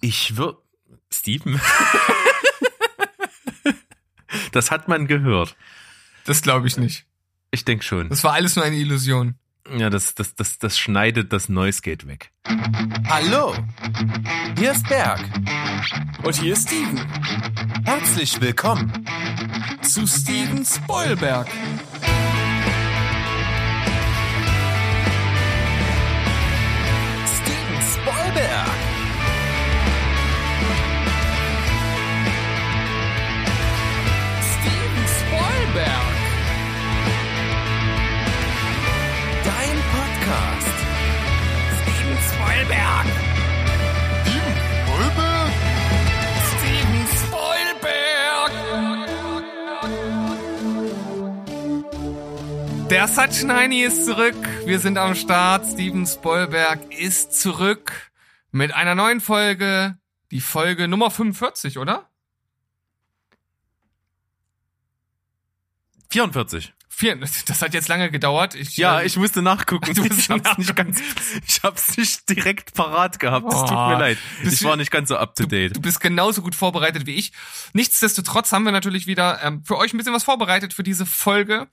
Ich würde. Steven? das hat man gehört. Das glaube ich nicht. Ich denke schon. Das war alles nur eine Illusion. Ja, das, das, das, das schneidet das Noise Gate weg. Hallo, hier ist Berg. Und hier ist Steven. Herzlich willkommen. Zu Steven Spoilberg. Podcast. Steven Spoilberg. Steven Spoilberg. Der Satschneini ist zurück. Wir sind am Start. Steven Spoilberg ist zurück mit einer neuen Folge. Die Folge Nummer 45, oder? 44. Vier, das hat jetzt lange gedauert. Ich, Ja, äh, ich musste nachgucken. Du ich hab's nicht ganz, ich hab's nicht direkt parat gehabt. Es tut Oh. mir leid. Ich du- war nicht ganz so up to Du, date. du bist genauso gut vorbereitet wie ich. Nichtsdestotrotz haben wir natürlich wieder ähm, für euch ein bisschen was vorbereitet für diese Folge.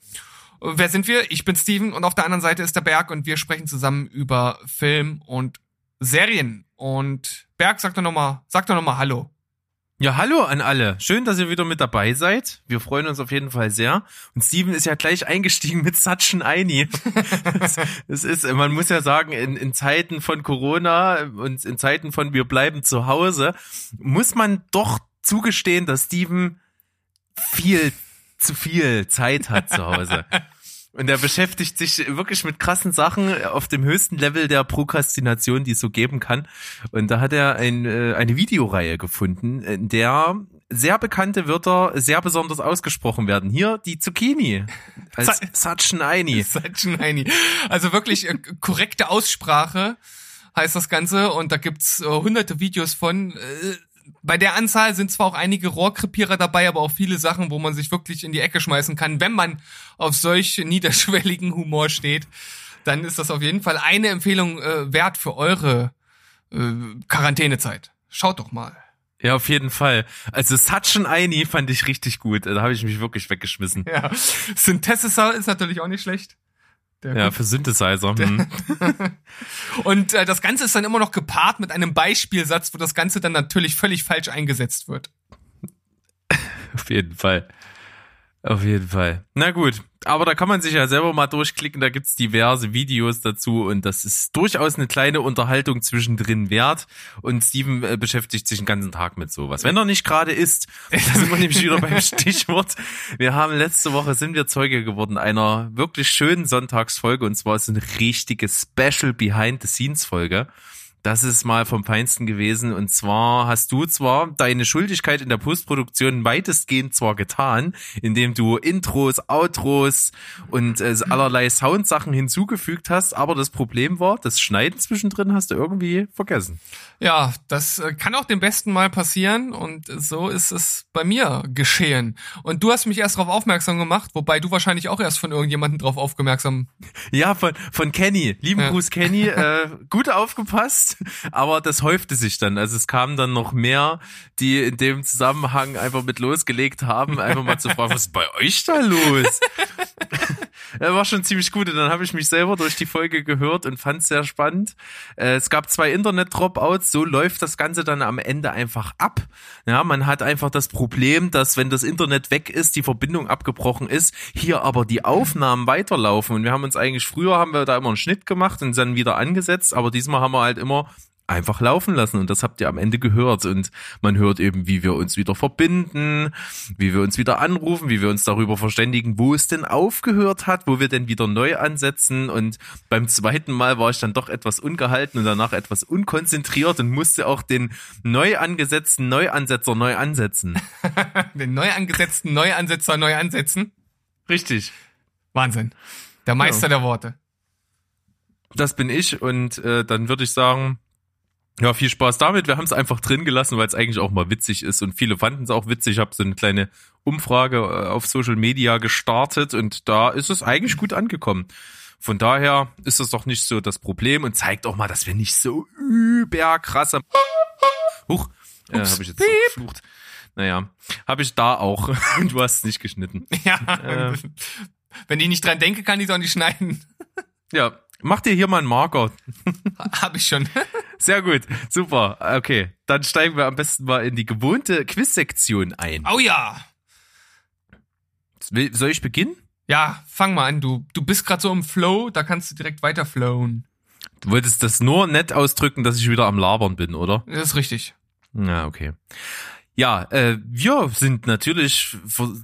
Äh, Wer sind wir? Ich bin Steven und auf der anderen Seite ist der Berg und wir sprechen zusammen über Film und Serien. Und Berg, sag doch nochmal, sag doch noch mal Hallo. Ja, hallo an alle. Schön, dass ihr wieder mit dabei seid. Wir freuen uns auf jeden Fall sehr. Und Steven ist ja gleich eingestiegen mit Satschen Eini. Das ist, man muss ja sagen, in, in Zeiten von Corona und in Zeiten von wir bleiben zu Hause, muss man doch zugestehen, dass Steven viel zu viel Zeit hat zu Hause. Und er beschäftigt sich wirklich mit krassen Sachen auf dem höchsten Level der Prokrastination, die es so geben kann. Und da hat er ein, äh, eine Videoreihe gefunden, in der sehr bekannte Wörter sehr besonders ausgesprochen werden. Hier die Zucchini als Sa- Satscheneini. Satschneini. Also wirklich äh, korrekte Aussprache heißt das Ganze und da gibt's äh, hunderte Videos von. Äh, bei der Anzahl sind zwar auch einige Rohrkrepierer dabei, aber auch viele Sachen, wo man sich wirklich in die Ecke schmeißen kann. Wenn man auf solch niederschwelligen Humor steht, dann ist das auf jeden Fall eine Empfehlung äh, wert für eure äh, Quarantänezeit. Schaut doch mal. Ja, auf jeden Fall. Also Satscheneini fand ich richtig gut. Da habe ich mich wirklich weggeschmissen. Ja. Synthesizer ist natürlich auch nicht schlecht. Der Ja, für Synthesizer. Hm. Und äh, das Ganze ist dann immer noch gepaart mit einem Beispielsatz, wo das Ganze dann natürlich völlig falsch eingesetzt wird. Auf jeden Fall. Auf jeden Fall. Na gut, aber da kann man sich ja selber mal durchklicken, da gibt's diverse Videos dazu und das ist durchaus eine kleine Unterhaltung zwischendrin wert und Steven äh, beschäftigt sich den ganzen Tag mit sowas. Wenn er nicht gerade isst, da sind wir nämlich wieder beim Stichwort. Wir haben letzte Woche sind wir Zeuge geworden einer wirklich schönen Sonntagsfolge und zwar ist eine richtige Special Behind the Scenes Folge. Das ist mal vom Feinsten gewesen. Und zwar hast du zwar deine Schuldigkeit in der Postproduktion weitestgehend zwar getan, indem du Intros, Outros und äh, allerlei Soundsachen hinzugefügt hast, aber das Problem war, das Schneiden zwischendrin hast du irgendwie vergessen. Ja, das äh, kann auch dem Besten mal passieren und so ist es bei mir geschehen. Und du hast mich erst darauf aufmerksam gemacht, wobei du wahrscheinlich auch erst von irgendjemandem drauf aufmerksam. Ja, von, von Kenny. Lieben Ja. Gruß, Kenny. Äh, gut aufgepasst, aber das häufte sich dann. Also es kamen dann noch mehr, die in dem Zusammenhang einfach mit losgelegt haben, einfach mal zu fragen, was ist bei euch da los? Er war schon ziemlich gut und dann habe ich mich selber durch die Folge gehört und fand es sehr spannend. Äh, es gab zwei Internet-Dropouts, so läuft das Ganze dann am Ende einfach ab. Ja, man hat einfach das Problem, dass wenn das Internet weg ist, die Verbindung abgebrochen ist, hier aber die Aufnahmen weiterlaufen und wir haben uns eigentlich früher haben wir da immer einen Schnitt gemacht und dann wieder angesetzt, aber diesmal haben wir halt immer einfach laufen lassen und das habt ihr am Ende gehört und man hört eben, wie wir uns wieder verbinden, wie wir uns wieder anrufen, wie wir uns darüber verständigen, wo es denn aufgehört hat, wo wir denn wieder neu ansetzen und beim zweiten Mal war ich dann doch etwas ungehalten und danach etwas unkonzentriert und musste auch den neu angesetzten Neuansetzer neu ansetzen. Den neu angesetzten Neuansetzer neu ansetzen. Richtig. Wahnsinn. Der Meister der Worte. Das bin ich und äh, dann würde ich sagen, ja, viel Spaß damit. Wir haben es einfach drin gelassen, weil es eigentlich auch mal witzig ist und viele fanden es auch witzig. Ich habe so eine kleine Umfrage äh, auf Social Media gestartet und da ist es eigentlich gut angekommen. Von daher ist das doch nicht so das Problem und zeigt auch mal, dass wir nicht so überkrasse Huch, äh, habe ich jetzt so geflucht. Naja, habe ich da auch. du hast es nicht geschnitten. Ja. Äh. Wenn ich nicht dran denke, kann ich doch nicht schneiden. Ja, mach dir hier mal einen Marker. Habe ich schon. Sehr gut, super. Okay, dann steigen wir am besten mal in die gewohnte Quiz-Sektion ein. Oh ja. Will- Soll ich beginnen? Ja, fang mal an. Du, du bist gerade so im Flow, da kannst du direkt weiter flowen. Du wolltest das nur nett ausdrücken, dass ich wieder am Labern bin, oder? Das ist richtig. Ja, okay. Ja, äh, wir sind natürlich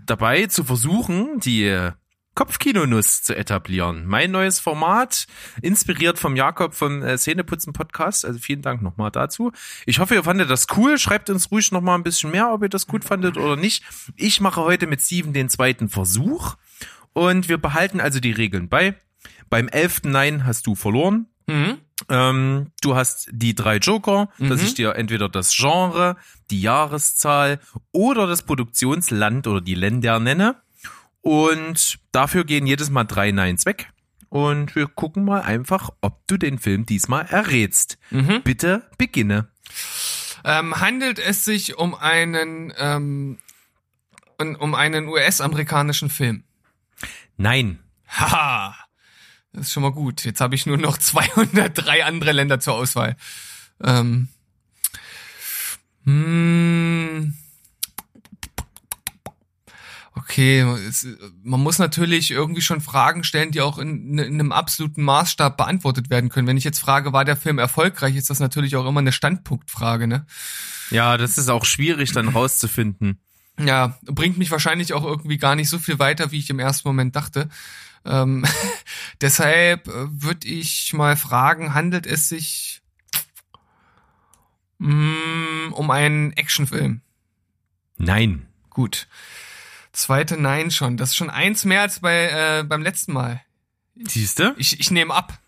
dabei zu versuchen, die äh, Kopfkinonuss zu etablieren. Mein neues Format, inspiriert vom Jakob vom äh, Szeneputzen Podcast. Also vielen Dank nochmal dazu. Ich hoffe, ihr fandet das cool. Schreibt uns ruhig nochmal ein bisschen mehr, ob ihr das gut fandet oder nicht. Ich mache heute mit Steven den zweiten Versuch und wir behalten also die Regeln bei. Beim elften Nein hast du verloren. Mhm. Ähm, du hast die drei Joker, dass Mhm. ich dir entweder das Genre, die Jahreszahl oder das Produktionsland oder die Länder nenne. Und dafür gehen jedes Mal drei Neins weg. Und wir gucken mal einfach, ob du den Film diesmal errätst. Mhm. Bitte beginne. Ähm, handelt es sich um einen ähm, um einen US-amerikanischen Film? Nein. Haha. Das ist schon mal gut. Jetzt habe ich nur noch 203 andere Länder zur Auswahl. Ähm. Hm. Okay, es, man muss natürlich irgendwie schon Fragen stellen, die auch in, in einem absoluten Maßstab beantwortet werden können. Wenn ich jetzt frage, war der Film erfolgreich, ist das natürlich auch immer eine Standpunktfrage, ne? Ja, das ist auch schwierig dann rauszufinden. Ja, bringt mich wahrscheinlich auch irgendwie gar nicht so viel weiter, wie ich im ersten Moment dachte. Ähm, deshalb würde ich mal fragen, handelt es sich mm, um einen Actionfilm? Nein. Gut. Zweite Nein schon. Das ist schon eins mehr als bei äh, beim letzten Mal. Siehste? Ich, ich nehme ab.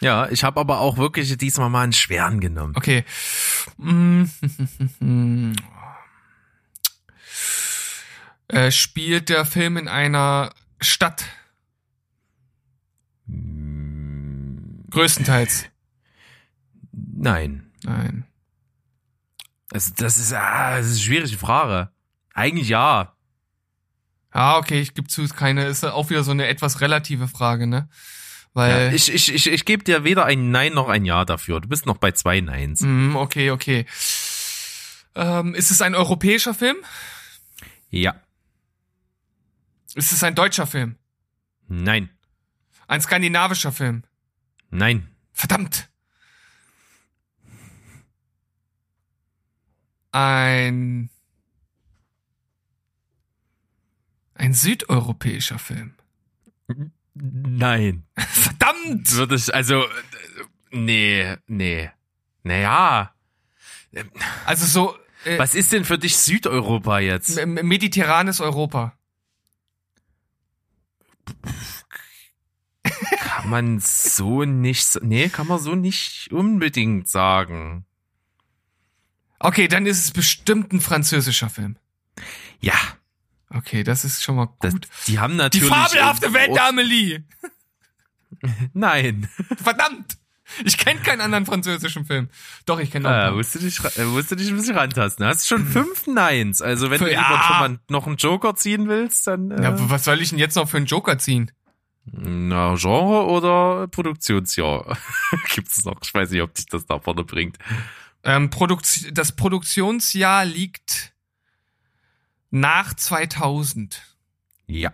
Ja, ich habe aber auch wirklich diesmal mal einen schweren genommen. Okay. Mm, äh, spielt der Film in einer Stadt? Größtenteils. Nein. Nein. Also das ist, ah, das ist eine schwierige Frage. Eigentlich ja. Ah, okay, ich gebe zu, ist keine, ist auch wieder so eine etwas relative Frage, ne? Ja, Weil. ich ich, ich, ich gebe dir weder ein Nein noch ein Ja dafür. Du bist noch bei zwei Neins. Mm, okay, okay. Ähm, ist es ein europäischer Film? Ja. Ist es ein deutscher Film? Nein. Ein skandinavischer Film? Nein. Verdammt! Ein. Ein südeuropäischer Film. Nein. Verdammt! Würde ich, also, äh, nee, nee. Naja. Also so. Äh, Was ist denn für dich Südeuropa jetzt? mediterranes Europa. Kann man so nicht, nee, kann man so nicht unbedingt sagen. Okay, dann ist es bestimmt ein französischer Film. Ja, Okay, das ist schon mal das, gut. die haben Die natürlich. fabelhafte Welt der Amelie. Nein. Verdammt! Ich kenne keinen anderen französischen Film. Doch, ich kenne Äh, paar. musst du dich, äh, musst du dich ein bisschen rantasten. Hast schon fünf Neins. Also wenn du Ja. schon mal noch einen Joker ziehen willst, dann äh, Ja, was soll ich denn jetzt noch für einen Joker ziehen? na, Genre oder Produktionsjahr. Gibt's noch? Ich weiß nicht, ob dich das da vorne bringt. Ähm, Produkt das Produktionsjahr liegt nach 2000. Ja.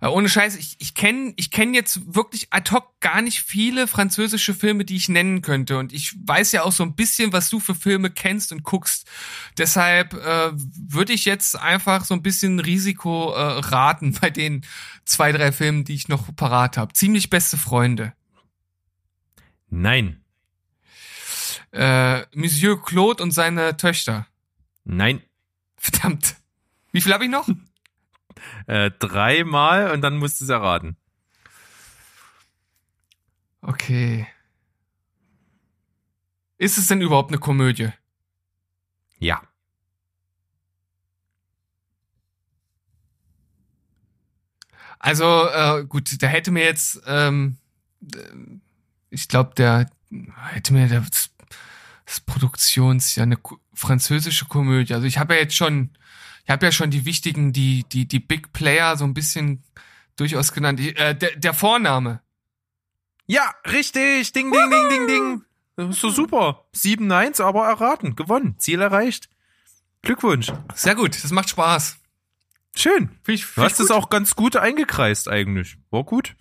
Äh, ohne Scheiß, ich, ich kenne ich kenn jetzt wirklich ad hoc gar nicht viele französische Filme, die ich nennen könnte. Und ich weiß ja auch so ein bisschen, was du für Filme kennst und guckst. Deshalb äh, würde ich jetzt einfach so ein bisschen Risiko äh, raten bei den zwei, drei Filmen, die ich noch parat habe. Ziemlich beste Freunde. Nein. Äh, Monsieur Claude und seine Töchter. Nein. Verdammt. Wie viel habe ich noch? Äh, dreimal und dann musst du es erraten. Okay. Ist es denn überhaupt eine Komödie? Ja. Also, äh, gut, da hätte mir jetzt, ähm, äh, ich glaube, der hätte mir Das ist Produktions, ja, eine französische Komödie. Also ich habe ja jetzt schon, ich habe ja schon die wichtigen, die, die, die Big Player so ein bisschen durchaus genannt. Ich, äh, der, der Vorname. Ja, richtig. Ding, ding, ding, ding, ding. Das ist so super. 7-1, aber erraten. Gewonnen. Ziel erreicht. Glückwunsch. Sehr gut, das macht Spaß. Schön. Find ich, Du find hast ich es auch ganz gut eingekreist eigentlich. War gut.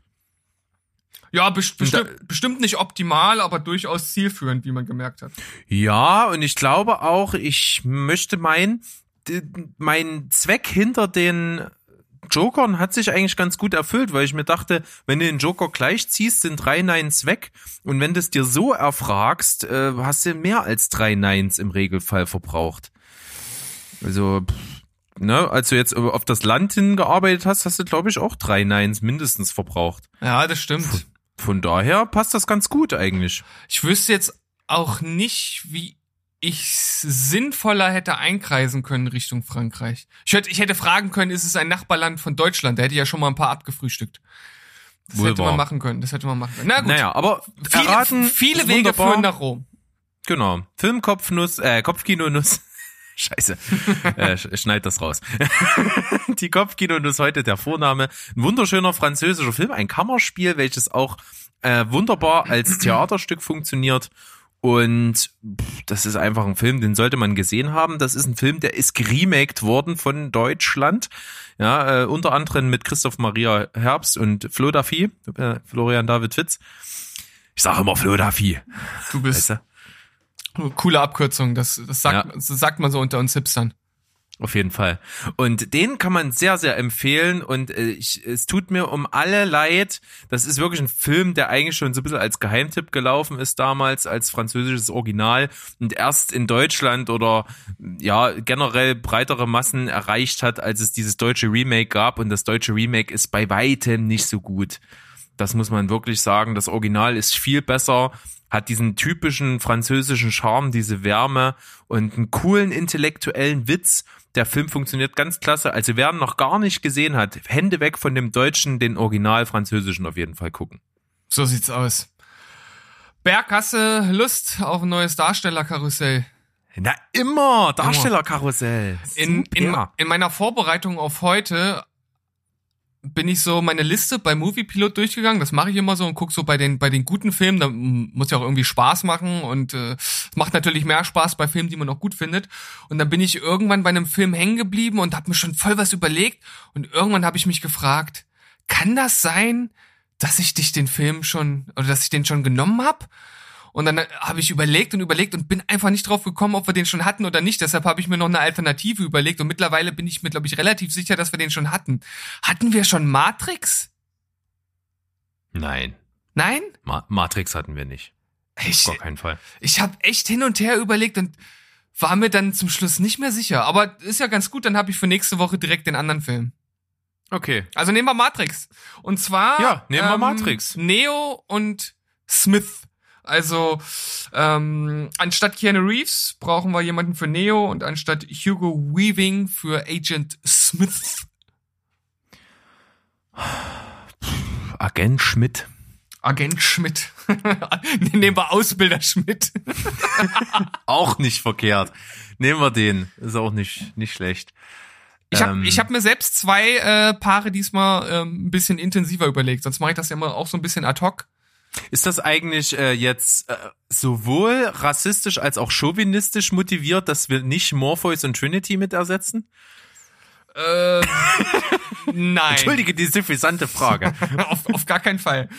Ja, best, da- bestimmt, nicht optimal, aber durchaus zielführend, wie man gemerkt hat. Ja, und ich glaube auch, ich möchte meinen, mein Zweck hinter den Jokern hat sich eigentlich ganz gut erfüllt, weil ich mir dachte, wenn du den Joker gleich ziehst, sind drei Nines weg. Und wenn du es dir so erfragst, äh, hast du mehr als drei Nines im Regelfall verbraucht. Also, ne, als du jetzt auf das Land hingearbeitet hast, hast du, glaube ich, auch drei Nines mindestens verbraucht. Ja, das stimmt. Von daher passt das ganz gut eigentlich. Ich wüsste jetzt auch nicht, wie ich sinnvoller hätte einkreisen können Richtung Frankreich. Ich hätte, ich hätte fragen können, ist es ein Nachbarland von Deutschland? Da hätte ich ja schon mal ein paar abgefrühstückt. Das Wohl hätte wahr. man machen können. Das hätte man machen können. Na gut. Naja, aber viele, erraten viele Wege wunderbar. führen nach Rom. Genau. Filmkopfnuss, äh, Kopfkinonuss. Scheiße. äh, sch- schneid das raus. Die Kopfkinonuss heute der Vorname. Ein wunderschöner französischer Film, ein Kammerspiel, welches auch äh, wunderbar als Theaterstück funktioniert. Und pff, das ist einfach ein Film, den sollte man gesehen haben. Das ist ein Film, der ist geremaked worden von Deutschland. Ja, äh, unter anderem mit Christoph Maria Herbst und Flo Daffy, äh, Florian David Fitz. Ich sage immer Flo Daffy. Du bist Weißt du? Coole Abkürzung. Das, das, sagt, Ja. das sagt man so unter uns Hipstern. Auf jeden Fall. Und den kann man sehr, sehr empfehlen. Und äh, ich, es tut mir um alle leid. Das ist wirklich ein Film, der eigentlich schon so ein bisschen als Geheimtipp gelaufen ist damals, als französisches Original und erst in Deutschland oder ja, generell breitere Massen erreicht hat, als es dieses deutsche Remake gab. Und das deutsche Remake ist bei weitem nicht so gut. Das muss man wirklich sagen. Das Original ist viel besser, hat diesen typischen französischen Charme, diese Wärme und einen coolen intellektuellen Witz. Der Film funktioniert ganz klasse. Also wer ihn noch gar nicht gesehen hat, Hände weg von dem Deutschen, den Original französischen auf jeden Fall gucken. So sieht's aus. Berg, hast du Lust auf ein neues Darstellerkarussell? Na immer, Darstellerkarussell. In, in, in meiner Vorbereitung auf heute bin ich so meine Liste bei Moviepilot durchgegangen. Das mache ich immer so und guck so bei den bei den guten Filmen. Da muss ja auch irgendwie Spaß machen und äh, macht natürlich mehr Spaß bei Filmen, die man auch gut findet. Und dann bin ich irgendwann bei einem Film hängen geblieben und habe mir schon voll was überlegt. Und irgendwann habe ich mich gefragt: Kann das sein, dass ich dich den Film schon oder dass ich den schon genommen hab? Und dann habe ich überlegt und überlegt und bin einfach nicht drauf gekommen, ob wir den schon hatten oder nicht. Deshalb habe ich mir noch eine Alternative überlegt und mittlerweile bin ich mir, glaube ich, relativ sicher, dass wir den schon hatten. Hatten wir schon Matrix? Nein, Nein? Ma Matrix hatten wir nicht. Ich, Auf gar keinen Fall. ich habe echt hin und her überlegt und war mir dann zum Schluss nicht mehr sicher. Aber ist ja ganz gut, dann habe ich für nächste Woche direkt den anderen Film. Okay. Also nehmen wir Matrix. Und zwar Ja, nehmen wir Matrix. Neo und Smith. Also ähm, anstatt Keanu Reeves brauchen wir jemanden für Neo und anstatt Hugo Weaving für Agent Smith. Agent Schmidt. Agent Schmidt. Nehmen wir Ausbilder Schmidt. Auch nicht verkehrt. Nehmen wir den. Ist auch nicht, nicht schlecht. Ich habe Ähm. ich hab mir selbst zwei äh, Paare diesmal ähm, ein bisschen intensiver überlegt. Sonst mache ich das ja immer auch so ein bisschen ad hoc. Ist das eigentlich äh, jetzt äh, sowohl rassistisch als auch chauvinistisch motiviert, dass wir nicht Morpheus und Trinity mit ersetzen? Äh, nein. Entschuldige die suffisante Frage. auf, auf gar keinen Fall.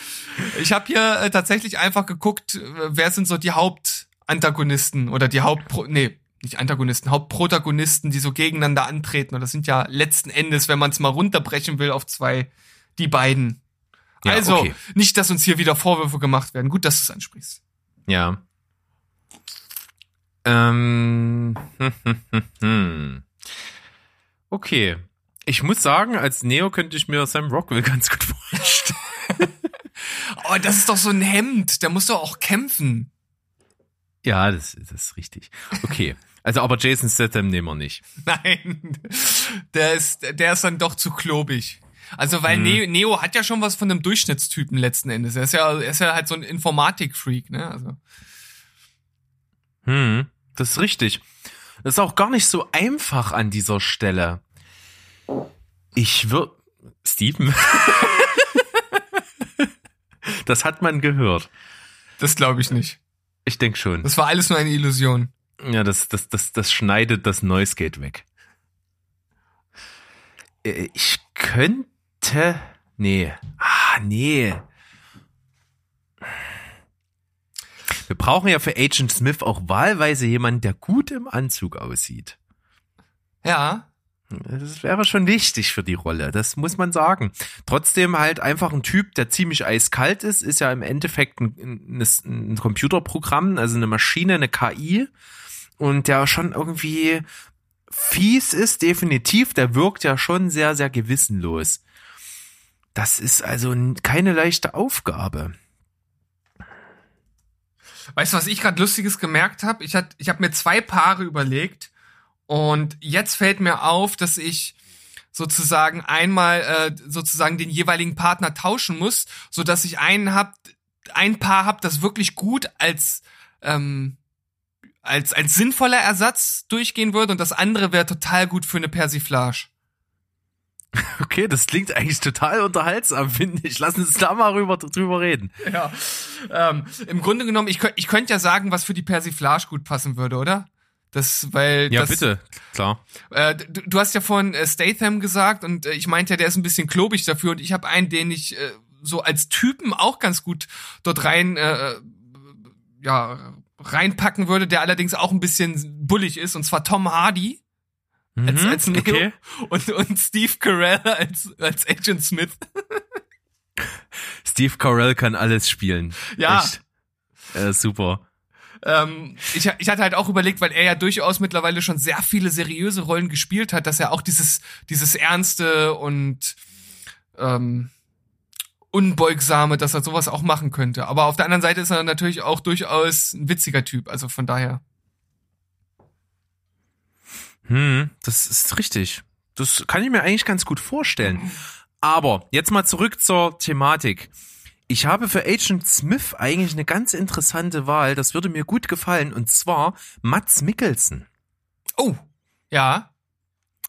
Ich habe hier äh, tatsächlich einfach geguckt, äh, wer sind so die Hauptantagonisten oder die Hauptpro nee, nicht Antagonisten, Hauptprotagonisten, die so gegeneinander antreten. Und das sind ja letzten Endes, wenn man es mal runterbrechen will, auf zwei, die beiden. Ja, also, okay. nicht, dass uns hier wieder Vorwürfe gemacht werden. Gut, dass du es ansprichst. Ja. Ähm. Okay. Ich muss sagen, als Neo könnte ich mir Sam Rockwell ganz gut vorstellen. Oh, das ist doch so ein Hemd. Der muss doch auch kämpfen. Ja, das, das ist richtig. Okay. Also, aber Jason Statham nehmen wir nicht. Nein, der ist, der ist dann doch zu klobig. Also, weil Neo, Neo hat ja schon was von einem Durchschnittstypen letzten Endes. Er ist ja, er ist ja halt so ein Informatik-Freak, ne? Also, Hm, das ist richtig. Das ist auch gar nicht so einfach an dieser Stelle. Ich würde. Steven? das hat man gehört. Das glaube ich nicht. Ich denke schon. Das war alles nur eine Illusion. Ja, das, das, das, das schneidet das Noise Gate weg. Äh, Ich könnte. Nee. Ah, nee. Wir brauchen ja für Agent Smith auch wahlweise jemanden, der gut im Anzug aussieht. Ja. Das wäre schon wichtig für die Rolle, das muss man sagen. Trotzdem halt einfach ein Typ, der ziemlich eiskalt ist, ist ja im Endeffekt ein, ein, ein Computerprogramm, also eine Maschine, eine KI und der schon irgendwie fies ist, definitiv, der wirkt ja schon sehr, sehr gewissenlos. Das ist also keine leichte Aufgabe. Weißt du, was ich gerade Lustiges gemerkt habe? Ich, hat, ich habe mir zwei Paare überlegt und jetzt fällt mir auf, dass ich sozusagen einmal äh, sozusagen den jeweiligen Partner tauschen muss, so dass ich einen hab, ein Paar hab, das wirklich gut als ähm, als als sinnvoller Ersatz durchgehen würde und das andere wäre total gut für eine Persiflage. Okay, das klingt eigentlich total unterhaltsam, finde ich. Lass uns da mal rüber, drüber reden. Ja. Ähm, Im Grunde genommen, ich, ich könnte ja sagen, was für die Persiflage gut passen würde, oder? Das, weil Ja, das, bitte, klar. Äh, du, du hast ja vorhin äh, Statham gesagt und äh, ich meinte ja, der ist ein bisschen klobig dafür und ich habe einen, den ich äh, so als Typen auch ganz gut dort rein äh, ja reinpacken würde, der allerdings auch ein bisschen bullig ist und zwar Tom Hardy Mhm, als Neo okay. und, und Steve Carell als, als Agent Smith. Steve Carell kann alles spielen. Ja. Äh, super. Ähm, ich, ich hatte halt auch überlegt, weil er ja durchaus mittlerweile schon sehr viele seriöse Rollen gespielt hat, dass er auch dieses, dieses Ernste und ähm, Unbeugsame, dass er sowas auch machen könnte. Aber auf der anderen Seite ist er natürlich auch durchaus ein witziger Typ, also von daher. Hm, das ist richtig. Das kann ich mir eigentlich ganz gut vorstellen. Aber jetzt mal zurück zur Thematik. Ich habe für Agent Smith eigentlich eine ganz interessante Wahl. Das würde mir gut gefallen. Und zwar Mats Mikkelsen. Oh, ja,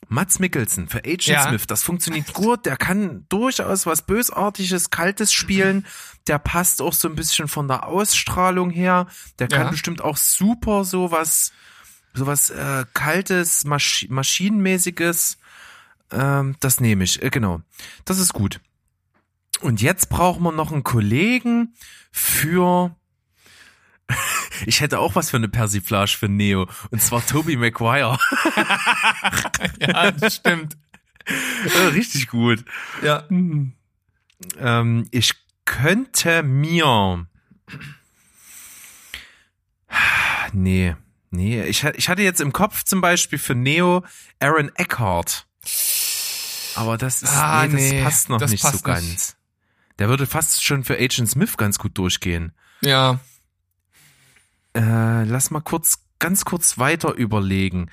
Mats Mikkelsen für Agent Ja. Smith. Das funktioniert gut. Der kann durchaus was Bösartiges, Kaltes spielen. Der passt auch so ein bisschen von der Ausstrahlung her. Der kann Ja. bestimmt auch super sowas, sowas äh, Kaltes, Masch Maschinenmäßiges. Ähm, das nehme ich. Äh, genau. Das ist gut. Und jetzt brauchen wir noch einen Kollegen für. Ich hätte auch was für eine Persiflage für Neo. Und zwar Tobey Maguire. ja, das stimmt. Äh, Richtig gut. Ja. Ähm, ich könnte mir. Nee, nee. Ich, ich hatte jetzt im Kopf zum Beispiel für Neo Aaron Eckhart. Aber das ist, Ah, nee, das nee, passt noch das nicht so passt nicht. ganz. Der würde fast schon für Agent Smith ganz gut durchgehen. Ja. Äh, lass mal kurz, ganz kurz weiter überlegen.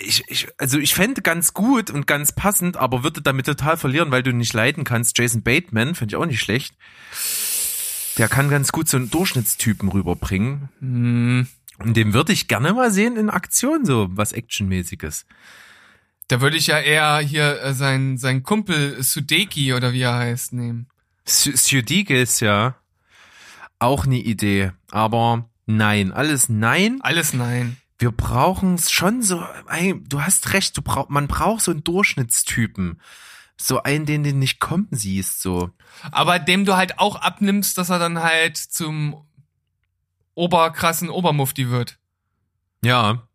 Ich, ich, also ich fände ganz gut und ganz passend, aber würde damit total verlieren, weil du nicht leiden kannst. Jason Bateman, finde ich auch nicht schlecht. Der kann ganz gut so einen Durchschnittstypen rüberbringen. Hm. Und den würde ich gerne mal sehen in Aktion, so was Actionmäßiges. Da würde ich ja eher hier äh, sein, sein Kumpel Sudeki oder wie er heißt nehmen. Su- Sudeikis, ja. Auch eine Idee. Aber nein, alles nein. Alles nein. wir brauchen es schon so, ey, du hast recht, du brauch, man braucht so einen Durchschnittstypen. So einen, den du nicht kommen siehst, so. Aber dem du halt auch abnimmst, dass er dann halt zum oberkrassen Obermufti wird. Ja.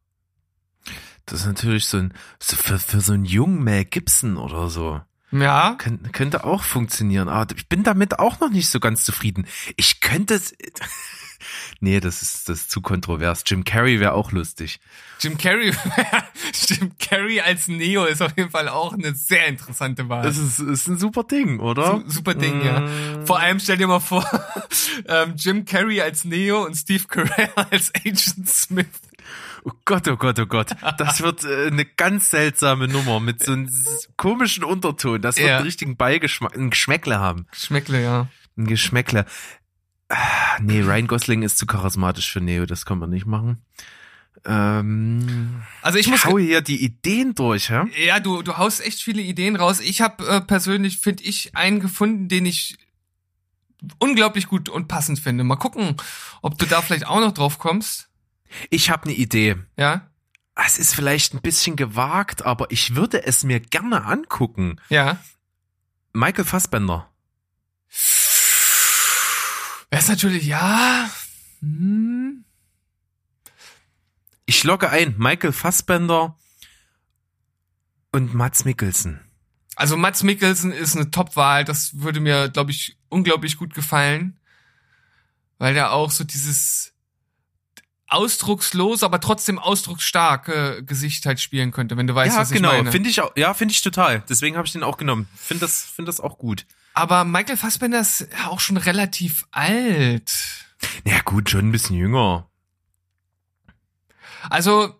Das ist natürlich so ein, für, für so einen jungen Mel Gibson oder so. Ja. Kön könnte auch funktionieren, aber ich bin damit auch noch nicht so ganz zufrieden. Ich könnte es, nee, das ist, das ist zu kontrovers. Jim Carrey wäre auch lustig. Jim Carrey, Jim Carrey als Neo ist auf jeden Fall auch eine sehr interessante Wahl. Das ist, ist ein super Ding, oder? Su- Super Ding, ja. Vor allem stell dir mal vor, ähm, Jim Carrey als Neo und Steve Carell als Agent Smith. Oh Gott, oh Gott, oh Gott. Das wird äh, eine ganz seltsame Nummer mit so einem komischen Unterton. Das wird Ja. einen richtigen Beigeschmack, ein Geschmäckle haben. Schmeckle, ja. Ein Geschmäckle. Ah, Nee, Ryan Gosling ist zu charismatisch für Neo, das kann man nicht machen. Ähm, Also ich muss hau hier die Ideen durch, ja? Ja, du, du haust echt viele Ideen raus. Ich habe äh, persönlich, finde ich, einen gefunden, den ich unglaublich gut und passend finde. Mal gucken, ob du da vielleicht auch noch drauf kommst. Ich habe eine Idee. Ja? Es ist vielleicht ein bisschen gewagt, aber ich würde es mir gerne angucken. Ja. Michael Fassbender. Wäre ist natürlich, ja. Hm. Ich logge ein, Michael Fassbender und Mats Mikkelsen. Also Mats Mikkelsen ist eine Top-Wahl. Das würde mir, glaube ich, unglaublich gut gefallen. Weil der auch so dieses ausdruckslos, aber trotzdem ausdrucksstarke Gesicht halt spielen könnte, wenn du weißt, ja, was ich genau, meine. finde ich auch, ja, finde ich total. Deswegen habe ich den auch genommen. Finde das, finde das auch gut. Aber Michael Fassbender ist ja auch schon relativ alt. Ja, gut, schon ein bisschen jünger. Also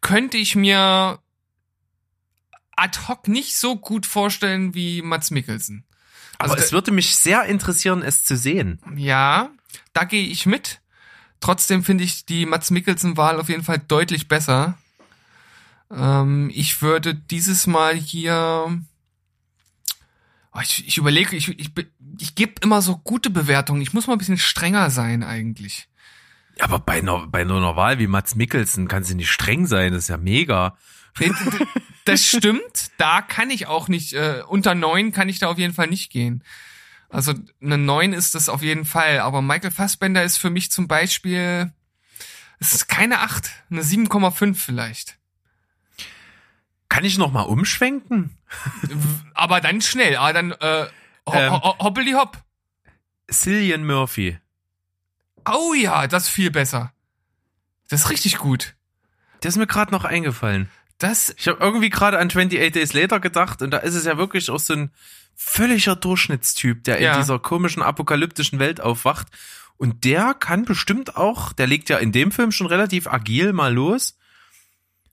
könnte ich mir ad hoc nicht so gut vorstellen wie Mats Mikkelsen. Aber Also es würde mich sehr interessieren, es zu sehen. Ja, da gehe ich mit. Trotzdem finde ich die Mats Mikkelsen-Wahl auf jeden Fall deutlich besser. Ähm, ich würde dieses Mal hier. Oh, ich ich überlege, ich, ich, ich gebe immer so gute Bewertungen. Ich muss mal ein bisschen strenger sein eigentlich. Aber bei einer, bei einer Wahl wie Mats Mikkelsen kann sie nicht streng sein. Das ist ja mega. Das stimmt. Da kann ich auch nicht, äh, unter neun kann ich da auf jeden Fall nicht gehen. Also eine neun ist das auf jeden Fall. Aber Michael Fassbender ist für mich zum Beispiel, es ist keine acht, eine 7,5 vielleicht. Kann ich noch mal umschwenken? Aber dann schnell, aber dann äh, ho Ähm. ho hoppeli hopp. Cillian Murphy. Oh ja, das ist viel besser. Das ist richtig gut. Der ist mir gerade noch eingefallen. Das, Ich habe irgendwie gerade an 28 Days Later gedacht und da ist es ja wirklich auch so ein völliger Durchschnittstyp, der Ja. in dieser komischen apokalyptischen Welt aufwacht. Und der kann bestimmt auch, der legt ja in dem Film schon relativ agil mal los.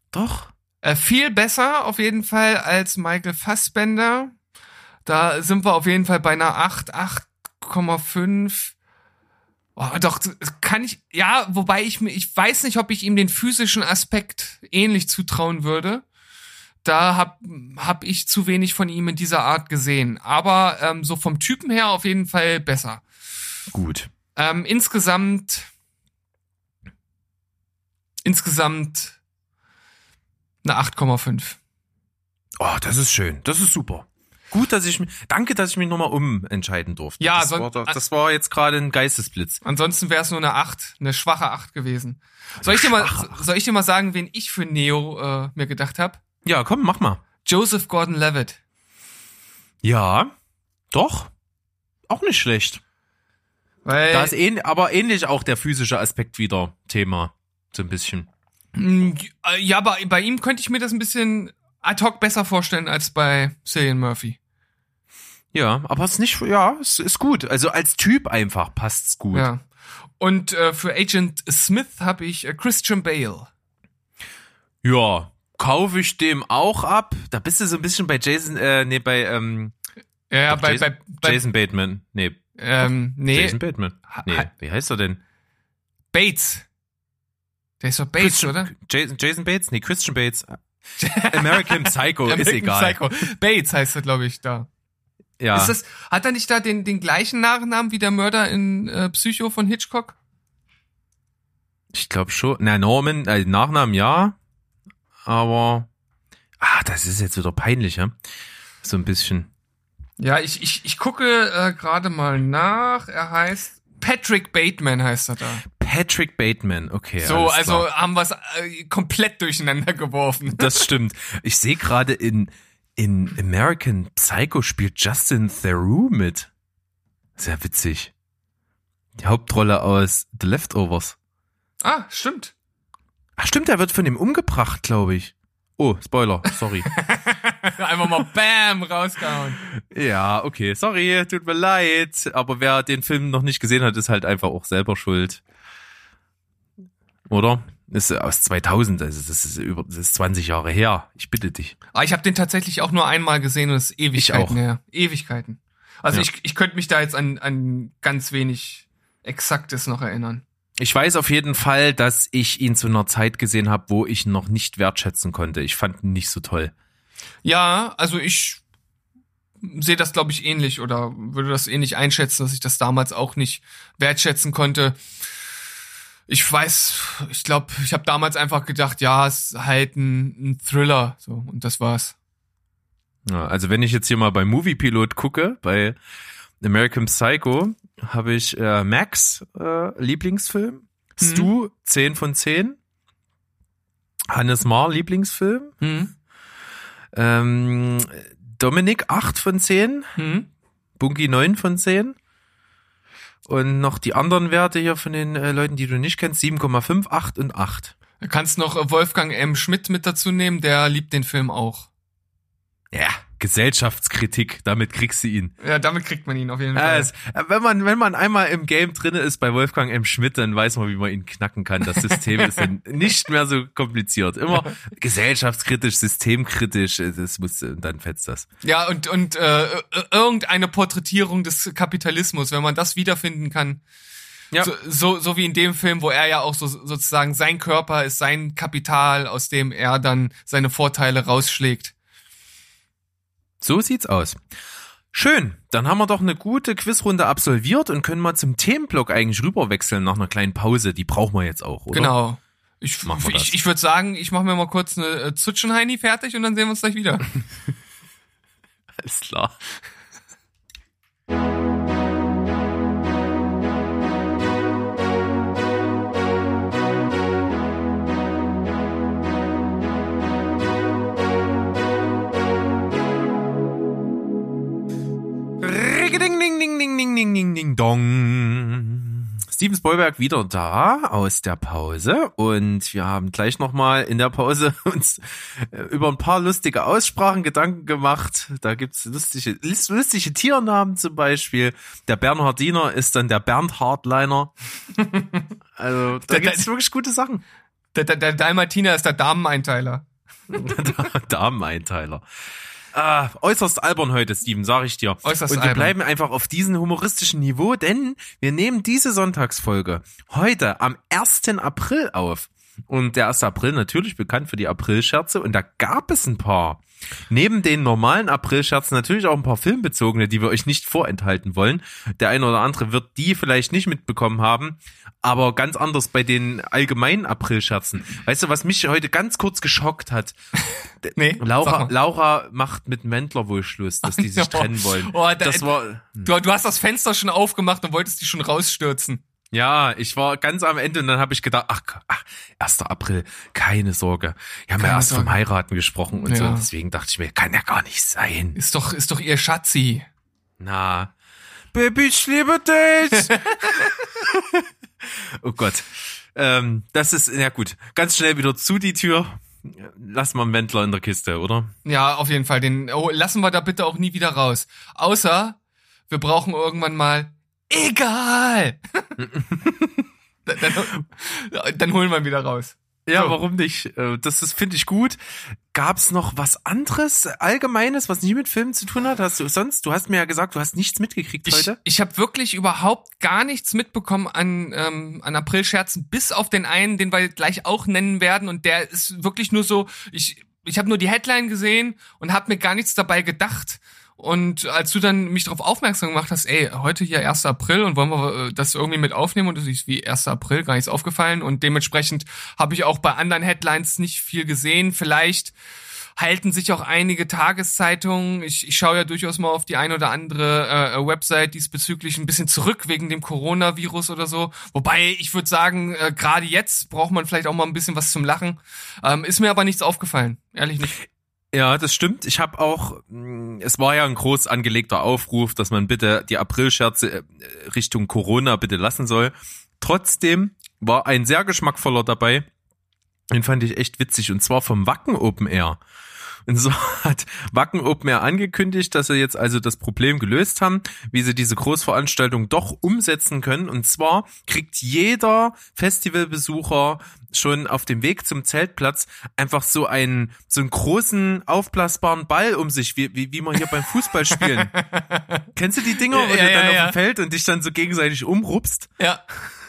Doch. Äh, viel besser auf jeden Fall als Michael Fassbender. Da sind wir auf jeden Fall bei einer 8, 8,5. Oh, doch, kann ich, ja, wobei ich mir, ich weiß nicht, ob ich ihm den physischen Aspekt ähnlich zutrauen würde. Da hab, hab ich zu wenig von ihm in dieser Art gesehen. Aber ähm, so vom Typen her auf jeden Fall besser. Gut. Ähm, insgesamt, insgesamt eine 8,5. Oh, das ist schön. Das ist super. Gut, dass ich mich, danke, dass ich mich nochmal umentscheiden durfte. Ja, das, war, doch- das war jetzt gerade ein Geistesblitz. Ansonsten wäre es nur eine 8, eine schwache 8 gewesen. Soll ich dir mal, soll ich dir mal sagen, wen ich für Neo äh, mir gedacht habe? Ja, komm, mach mal. Joseph Gordon-Levitt. Ja, doch. Auch nicht schlecht. Weil Da ist ähn, aber ähnlich auch der physische Aspekt wieder Thema. So ein bisschen. mh, äh, ja, bei, bei ihm könnte ich mir das ein bisschen ad hoc besser vorstellen als bei Cillian Murphy. Ja, aber es ist nicht, ja, es ist gut. Also als Typ einfach passt's gut. Ja. Und äh, für Agent Smith habe ich äh, Christian Bale. Ja, kaufe ich dem auch ab. Da bist du so ein bisschen bei Jason, äh, nee, bei, ähm, Ja, ja bei, Jason- bei, bei Jason Bateman. Nee, ähm, nee, Jason Bateman. Nee, wie heißt er denn? Bates. Der ist doch Bates, Christian, oder? Jason, Jason Bates? Nee, Christian Bates. American Psycho, ist egal. Psycho. Bates heißt er, glaube ich, da. Ja. Ist das, hat er nicht da den, den gleichen Nachnamen wie der Mörder in äh, Psycho von Hitchcock? Ich glaube schon. Na, Norman, äh, Nachnamen ja. Aber. Ah, das ist jetzt wieder peinlich, ja. So ein bisschen. Ja, ich, ich, ich gucke äh, gerade mal nach. Er heißt Patrick Bateman heißt er da. Patrick Bateman, okay. so, also haben wir es äh, komplett durcheinander geworfen. Das stimmt. Ich sehe gerade in, in American Psycho spielt Justin Theroux mit. Sehr witzig. Die Hauptrolle aus The Leftovers. ah, stimmt. Ach stimmt, er wird von ihm umgebracht, glaube ich. Oh, Spoiler, sorry. Einfach mal Bam rausgehauen. ja, okay, sorry, tut mir leid. Aber wer den Film noch nicht gesehen hat, ist halt einfach auch selber schuld. Oder? Ist aus 2000, also das ist über, das ist 20 Jahre her. Ich bitte dich. Ah, ich habe den tatsächlich auch nur einmal gesehen und es ist Ewigkeiten auch. her. Ewigkeiten. Also Ja. ich, ich könnte mich da jetzt an, an ganz wenig Exaktes noch erinnern. Ich weiß auf jeden Fall, dass ich ihn zu einer Zeit gesehen habe, wo ich ihn noch nicht wertschätzen konnte. Ich fand ihn nicht so toll. Ja, also ich sehe das, glaube ich, ähnlich oder würde das ähnlich einschätzen, dass ich das damals auch nicht wertschätzen konnte. Ich weiß, ich glaube, ich habe damals einfach gedacht, ja, es ist halt ein, ein Thriller, so und das war's. Ja, also wenn ich jetzt hier mal bei Movie Pilot gucke, bei American Psycho, habe ich äh, Max äh, Lieblingsfilm, Stu 10 von 10, Hannes Mar Lieblingsfilm, Hm? ähm, Dominik 8 von 10, Hm? Bunky 9 von 10 und noch die anderen Werte hier von den äh, Leuten, die du nicht kennst, 7,5, 8 und 8. Du kannst noch äh, Wolfgang M. Schmidt mit dazu nehmen, der liebt den Film auch. Ja, Gesellschaftskritik, damit kriegst du ihn. Ja, damit kriegt man ihn auf jeden Ja, Fall. äh, wenn man wenn man einmal im Game drinne ist bei Wolfgang M. Schmidt, dann weiß man, wie man ihn knacken kann. Das System ist dann nicht mehr so kompliziert. Immer gesellschaftskritisch, systemkritisch. äh, Das muss äh, dann fetzt das. Ja, und, und äh, äh, irgendeine Porträtierung des Kapitalismus, wenn man das wiederfinden kann. Ja. So, so, so wie in dem Film, wo er ja auch so sozusagen sein Körper ist sein Kapital, aus dem er dann seine Vorteile rausschlägt. So sieht's aus. Schön, dann haben wir doch eine gute Quizrunde absolviert und können mal zum Themenblock eigentlich rüberwechseln nach einer kleinen Pause. Die brauchen wir jetzt auch, oder? Genau. Ich, ich, ich würde sagen, ich mache mir mal kurz eine äh, Zutschenheini fertig und dann sehen wir uns gleich wieder. Alles klar. Ding, ding, ding, ding, dong. Steven Spielberg wieder da aus der Pause und wir haben gleich nochmal in der Pause uns äh, über ein paar lustige Aussprachen Gedanken gemacht. Da gibt's lustige, lus- lustige Tiernamen zum Beispiel. Der Bernhardiner ist dann der Bernd Hardliner. Also da Der- gibt's wirklich gute Sachen. Der, der, der Dalmatiner ist der Dameneinteiler. Dameneinteiler. Ah, äußerst albern heute, Steven, sag ich dir. Äußerst Und wir albern. bleiben einfach auf diesem humoristischen Niveau, denn wir nehmen diese Sonntagsfolge heute am 1. April auf. Und der 1. April natürlich bekannt für die Aprilscherze und da gab es ein paar. Neben den normalen Aprilscherzen natürlich auch ein paar filmbezogene, die wir euch nicht vorenthalten wollen. Der eine oder andere wird die vielleicht nicht mitbekommen haben, aber ganz anders bei den allgemeinen Aprilscherzen. Weißt du, was mich heute ganz kurz geschockt hat? Nee, Laura. Laura macht mit Mendler wohl Schluss, dass die sich trennen wollen. Oh, da- das war, Du, du hast das Fenster schon aufgemacht und wolltest die schon rausstürzen. Ja, ich war ganz am Ende und dann habe ich gedacht, ach, ach, 1. April, keine Sorge. Wir haben ja Keine erst vom Sorge. Heiraten gesprochen und so. Ja. Und deswegen dachte ich mir, kann ja gar nicht sein. Ist doch, ist doch ihr Schatzi. Na, Baby, ich liebe dich. oh Gott. Ähm, das ist, ja gut, ganz schnell wieder zu die Tür. Lass mal einen Wendler in der Kiste, oder? Ja, auf jeden Fall. Den oh, lassen wir da bitte auch nie wieder raus. Außer wir brauchen irgendwann mal egal. dann, dann, dann holen wir ihn wieder raus. Ja, So. warum nicht? Äh, Das ist, finde ich gut. Gab's noch was anderes, Allgemeines, was nie mit Filmen zu tun hat? Hast du sonst? Du hast mir ja gesagt, du hast nichts mitgekriegt Ich, heute. ich habe wirklich überhaupt gar nichts mitbekommen an, ähm, an Aprilscherzen, bis auf den einen, den wir gleich auch nennen werden. Und der ist wirklich nur so, ich, ich habe nur die Headline gesehen und habe mir gar nichts dabei gedacht. Und als du dann mich darauf aufmerksam gemacht hast, ey, heute hier 1. April und wollen wir äh, das irgendwie mit aufnehmen und das ist wie 1. April, gar nichts aufgefallen. Und dementsprechend habe ich auch bei anderen Headlines nicht viel gesehen. Vielleicht halten sich auch einige Tageszeitungen. Ich, ich schaue ja durchaus mal auf die ein oder andere äh, Website diesbezüglich ein bisschen zurück wegen dem Coronavirus oder so. Wobei ich würde sagen, äh, gerade jetzt braucht man vielleicht auch mal ein bisschen was zum Lachen. Ähm, ist mir aber nichts aufgefallen, ehrlich nicht. Ja, das stimmt. Ich habe auch, mh, es war ja ein groß angelegter Aufruf, dass man bitte die Aprilscherze äh, Richtung Corona bitte lassen soll. Trotzdem war ein sehr geschmackvoller dabei. Den fand ich echt witzig und zwar vom Wacken Open Air. Und so hat Wacken Open Air angekündigt, dass sie jetzt also das Problem gelöst haben, wie sie diese Großveranstaltung doch umsetzen können. Und zwar kriegt jeder Festivalbesucher schon auf dem Weg zum Zeltplatz einfach so einen, so einen großen aufblasbaren Ball um sich, wie, wie, wie man hier beim Fußball spielen. Kennst du die Dinger, wo Ja, du ja, dann ja. auf dem Feld und dich dann so gegenseitig umrupst? Ja.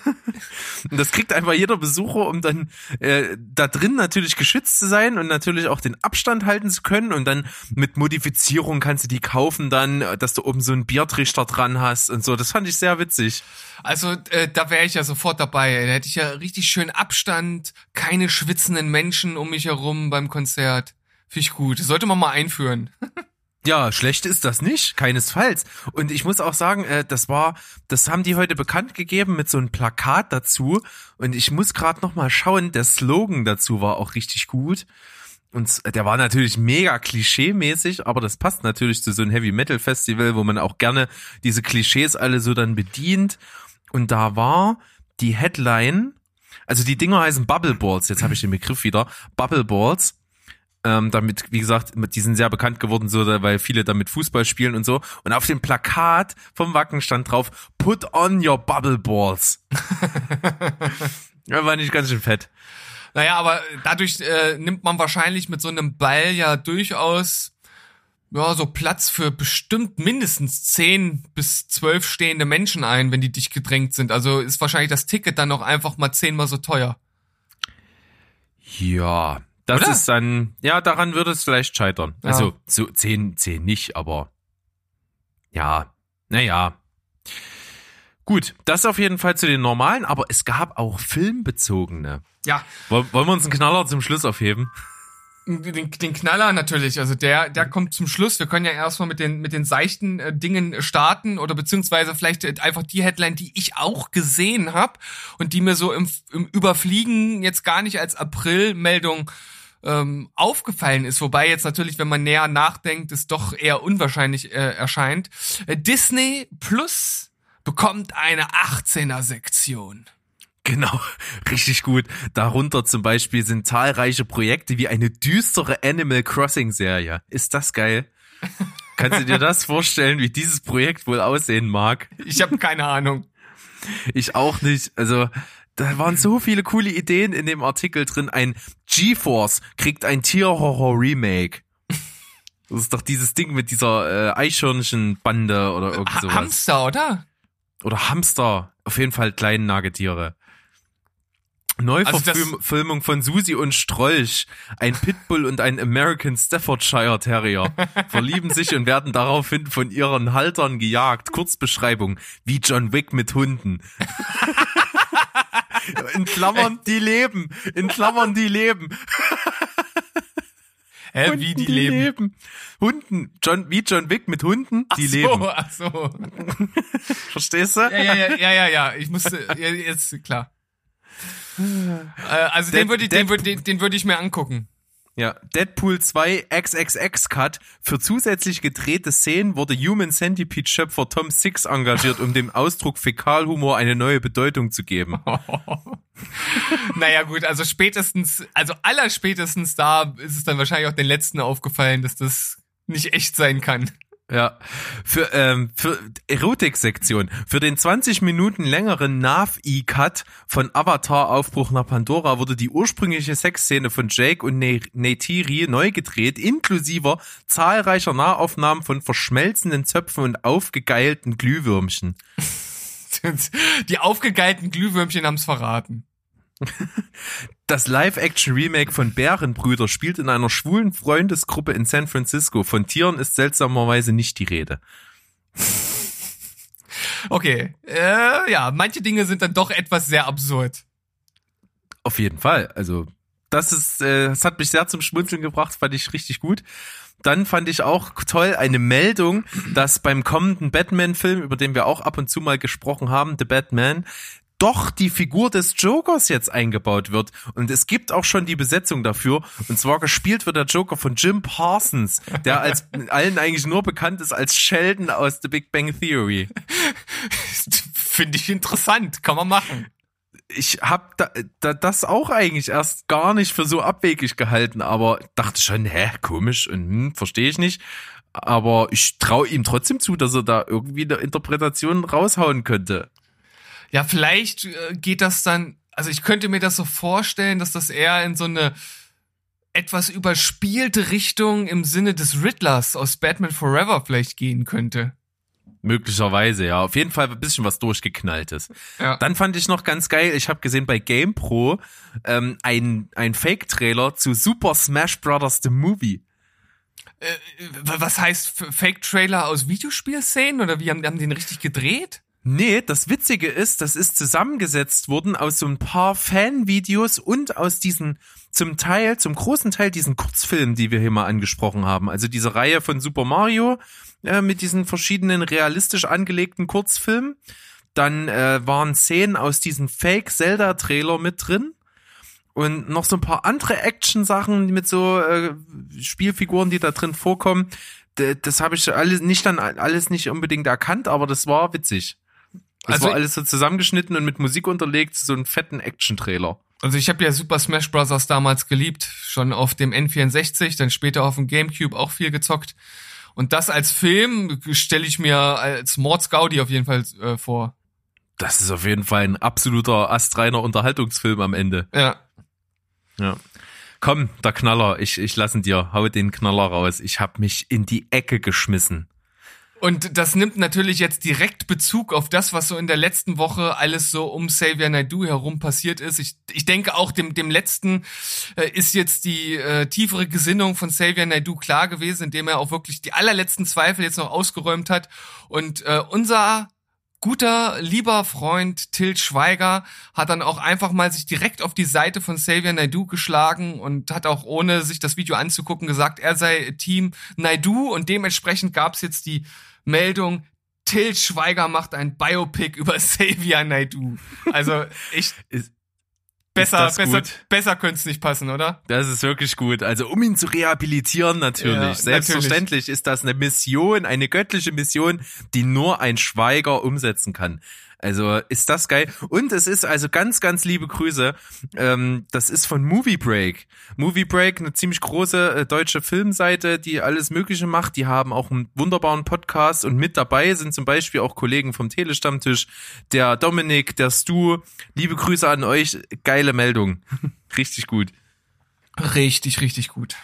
Und das kriegt einfach jeder Besucher, um dann äh, da drin natürlich geschützt zu sein und natürlich auch den Abstand halten zu können. Und dann mit Modifizierung kannst du die kaufen dann, dass du oben so einen Biertrichter dran hast und so. Das fand ich sehr witzig. Also äh, da wäre ich ja sofort dabei. Da hätte ich ja richtig schön Abstand, keine schwitzenden Menschen um mich herum beim Konzert. Finde ich gut. Das sollte man mal einführen. Ja, schlecht ist das nicht, keinesfalls. Und ich muss auch sagen, äh, das war, das haben die heute bekannt gegeben mit so einem Plakat dazu. Und ich muss gerade noch mal schauen, der Slogan dazu war auch richtig gut. Und der war natürlich mega klischee-mäßig, aber das passt natürlich zu so einem Heavy Metal Festival, wo man auch gerne diese Klischees alle so dann bedient. Und da war die Headline, also die Dinger heißen Bubble Balls, jetzt habe ich den Begriff wieder, Bubble Balls. Ähm, damit, wie gesagt, die sind sehr bekannt geworden, so, weil viele damit Fußball spielen und so. Und auf dem Plakat vom Wacken stand drauf, put on your bubble balls. ja, war nicht ganz schön fett. Naja, aber dadurch äh, nimmt man wahrscheinlich mit so einem Ball ja durchaus ja, so Platz für bestimmt mindestens 10 bis 12 stehende Menschen ein, wenn die dicht gedrängt sind. Also ist wahrscheinlich das Ticket dann auch einfach mal zehnmal so teuer. Ja, das Oder? ist dann, ja, daran würde es vielleicht scheitern. Ja. Also, so 10, 10 nicht, aber ja, naja. Gut, das auf jeden Fall zu den normalen, aber es gab auch filmbezogene. Ja, Woll- Wollen wir uns einen Knaller zum Schluss aufheben? den, den Knaller natürlich, also der, der kommt zum Schluss. Wir können ja erstmal mit den, mit den seichten äh, Dingen starten oder beziehungsweise vielleicht äh, einfach die Headline, die ich auch gesehen habe und die mir so im, im Überfliegen jetzt gar nicht als April-Meldung ähm, aufgefallen ist, wobei jetzt natürlich, wenn man näher nachdenkt, es doch eher unwahrscheinlich äh, erscheint. Äh, Disney Plus bekommt eine 18er-Sektion. Genau, richtig gut. Darunter zum Beispiel sind zahlreiche Projekte wie eine düstere Animal Crossing Serie. Ist das geil? Kannst du dir das vorstellen, wie dieses Projekt wohl aussehen mag? Ich habe keine Ahnung. Ich auch nicht. Also, da waren so viele coole Ideen in dem Artikel drin. Ein GeForce kriegt ein Tierhorror-Remake. Das ist doch dieses Ding mit dieser äh, Eichhörnchen-Bande oder irgend Ha sowas. Hamster, oder? Oder Hamster. Auf jeden Fall kleine Nagetiere. Also Neuverfilmung von Susi und Strolch. Ein Pitbull und ein American Staffordshire Terrier verlieben sich und werden daraufhin von ihren Haltern gejagt. Kurzbeschreibung. Wie John Wick mit Hunden. In Klammern, die leben. In Klammern, die leben. Hä, Hunden, wie die, leben. Hunden. John, wie John Wick mit Hunden, die ach so, leben. Ach so. Verstehst du? Ja, ja, ja, ja, ja, ja. Ich musste, ja, jetzt, klar. Äh, also den Dead- würde ich, den würde, den, den würde ich mir angucken. Ja, Deadpool 2 XXX Cut. Für zusätzlich gedrehte Szenen wurde Human Centipede Schöpfer Tom Six engagiert, um dem Ausdruck Fäkalhumor eine neue Bedeutung zu geben. Naja, gut, also spätestens, also allerspätestens da ist es dann wahrscheinlich auch den letzten aufgefallen, dass das nicht echt sein kann. Ja, für ähm, für Erotik-Sektion. Für den 20 Minuten längeren Nav-E-Cut von Avatar Aufbruch nach Pandora wurde die ursprüngliche Sexszene von Jake und Ne- Neytiri neu gedreht, inklusive zahlreicher Nahaufnahmen von verschmelzenden Zöpfen und aufgegeilten Glühwürmchen. Die aufgegeilten Glühwürmchen haben's verraten. Das Live-Action-Remake von Bärenbrüder spielt in einer schwulen Freundesgruppe in San Francisco. Von Tieren ist seltsamerweise nicht die Rede. Okay, äh, ja, manche Dinge sind dann doch etwas sehr absurd. Auf jeden Fall. Also, das ist, äh, das hat mich sehr zum Schmunzeln gebracht, fand ich richtig gut. Dann fand ich auch toll eine Meldung, dass beim kommenden Batman-Film, über den wir auch ab und zu mal gesprochen haben, The Batman, doch die Figur des Jokers jetzt eingebaut wird. Und es gibt auch schon die Besetzung dafür. Und zwar gespielt wird der Joker von Jim Parsons, der als allen eigentlich nur bekannt ist als Sheldon aus The Big Bang Theory. Finde ich interessant, kann man machen. ich habe da, da, das auch eigentlich erst gar nicht für so abwegig gehalten, aber dachte schon, hä, komisch und hm, verstehe ich nicht. Aber ich traue ihm trotzdem zu, dass er da irgendwie eine Interpretation raushauen könnte. Ja, vielleicht äh, geht das dann, also ich könnte mir das so vorstellen, dass das eher in so eine etwas überspielte Richtung im Sinne des Riddlers aus Batman Forever vielleicht gehen könnte. Möglicherweise, ja. Auf jeden Fall ein bisschen was durchgeknalltes. Ja. Dann fand ich noch ganz geil, ich habe gesehen bei GamePro ähm, ein, ein Fake-Trailer zu Super Smash Bros. The Movie. Äh, was heißt Fake-Trailer aus Videospielszenen oder wie haben, haben die den richtig gedreht? Nee, das Witzige ist, das ist zusammengesetzt worden aus so ein paar Fanvideos und aus diesen, zum Teil, zum großen Teil diesen Kurzfilmen, die wir hier mal angesprochen haben. Also diese Reihe von Super Mario äh, mit diesen verschiedenen realistisch angelegten Kurzfilmen. Dann äh, waren Szenen aus diesem Fake-Zelda-Trailer mit drin. Und noch so ein paar andere Action-Sachen mit so äh, Spielfiguren, die da drin vorkommen. D das habe ich alles nicht dann alles nicht unbedingt erkannt, aber das war witzig. Das Also- war alles so zusammengeschnitten und mit Musik unterlegt, so einen fetten Action-Trailer. Also ich habe ja Super Smash Bros. damals geliebt, schon auf dem N64, dann später auf dem Gamecube auch viel gezockt. Und das als Film stelle ich mir als Mordsgaudi auf jeden Fall äh, vor. Das ist auf jeden Fall ein absoluter astreiner Unterhaltungsfilm am Ende. Ja. Ja. Komm, der Knaller, ich, ich lassen dir, hau den Knaller raus. Ich hab mich in die Ecke geschmissen. Und das nimmt natürlich jetzt direkt Bezug auf das, was so in der letzten Woche alles so um Xavier Naidoo herum passiert ist. Ich, ich denke auch dem, dem letzten äh, ist jetzt die äh, tiefere Gesinnung von Xavier Naidoo klar gewesen, indem er auch wirklich die allerletzten Zweifel jetzt noch ausgeräumt hat. Und äh, unser guter, lieber Freund Till Schweiger hat dann auch einfach mal sich direkt auf die Seite von Xavier Naidoo geschlagen und hat auch ohne sich das Video anzugucken gesagt, er sei Team Naidoo und dementsprechend gab es jetzt die Meldung, Till Schweiger macht ein Biopic über Xavier Naidoo. Also ich Ist- besser, das besser, gut? besser könnte es nicht passen, oder? Das ist wirklich gut. Also um ihn zu rehabilitieren natürlich. Ja, Selbstverständlich ist das eine Mission, eine göttliche Mission, die nur ein Schweiger umsetzen kann. Also ist das geil. Und es ist also ganz, ganz liebe Grüße. Ähm, das ist von Movie Break. Movie Break, eine ziemlich große äh, deutsche Filmseite, die alles Mögliche macht. Die haben auch einen wunderbaren Podcast und mit dabei sind zum Beispiel auch Kollegen vom Telestammtisch, der Dominik, der Stu. Liebe Grüße an euch. Geile Meldung. Richtig gut. Richtig, richtig gut.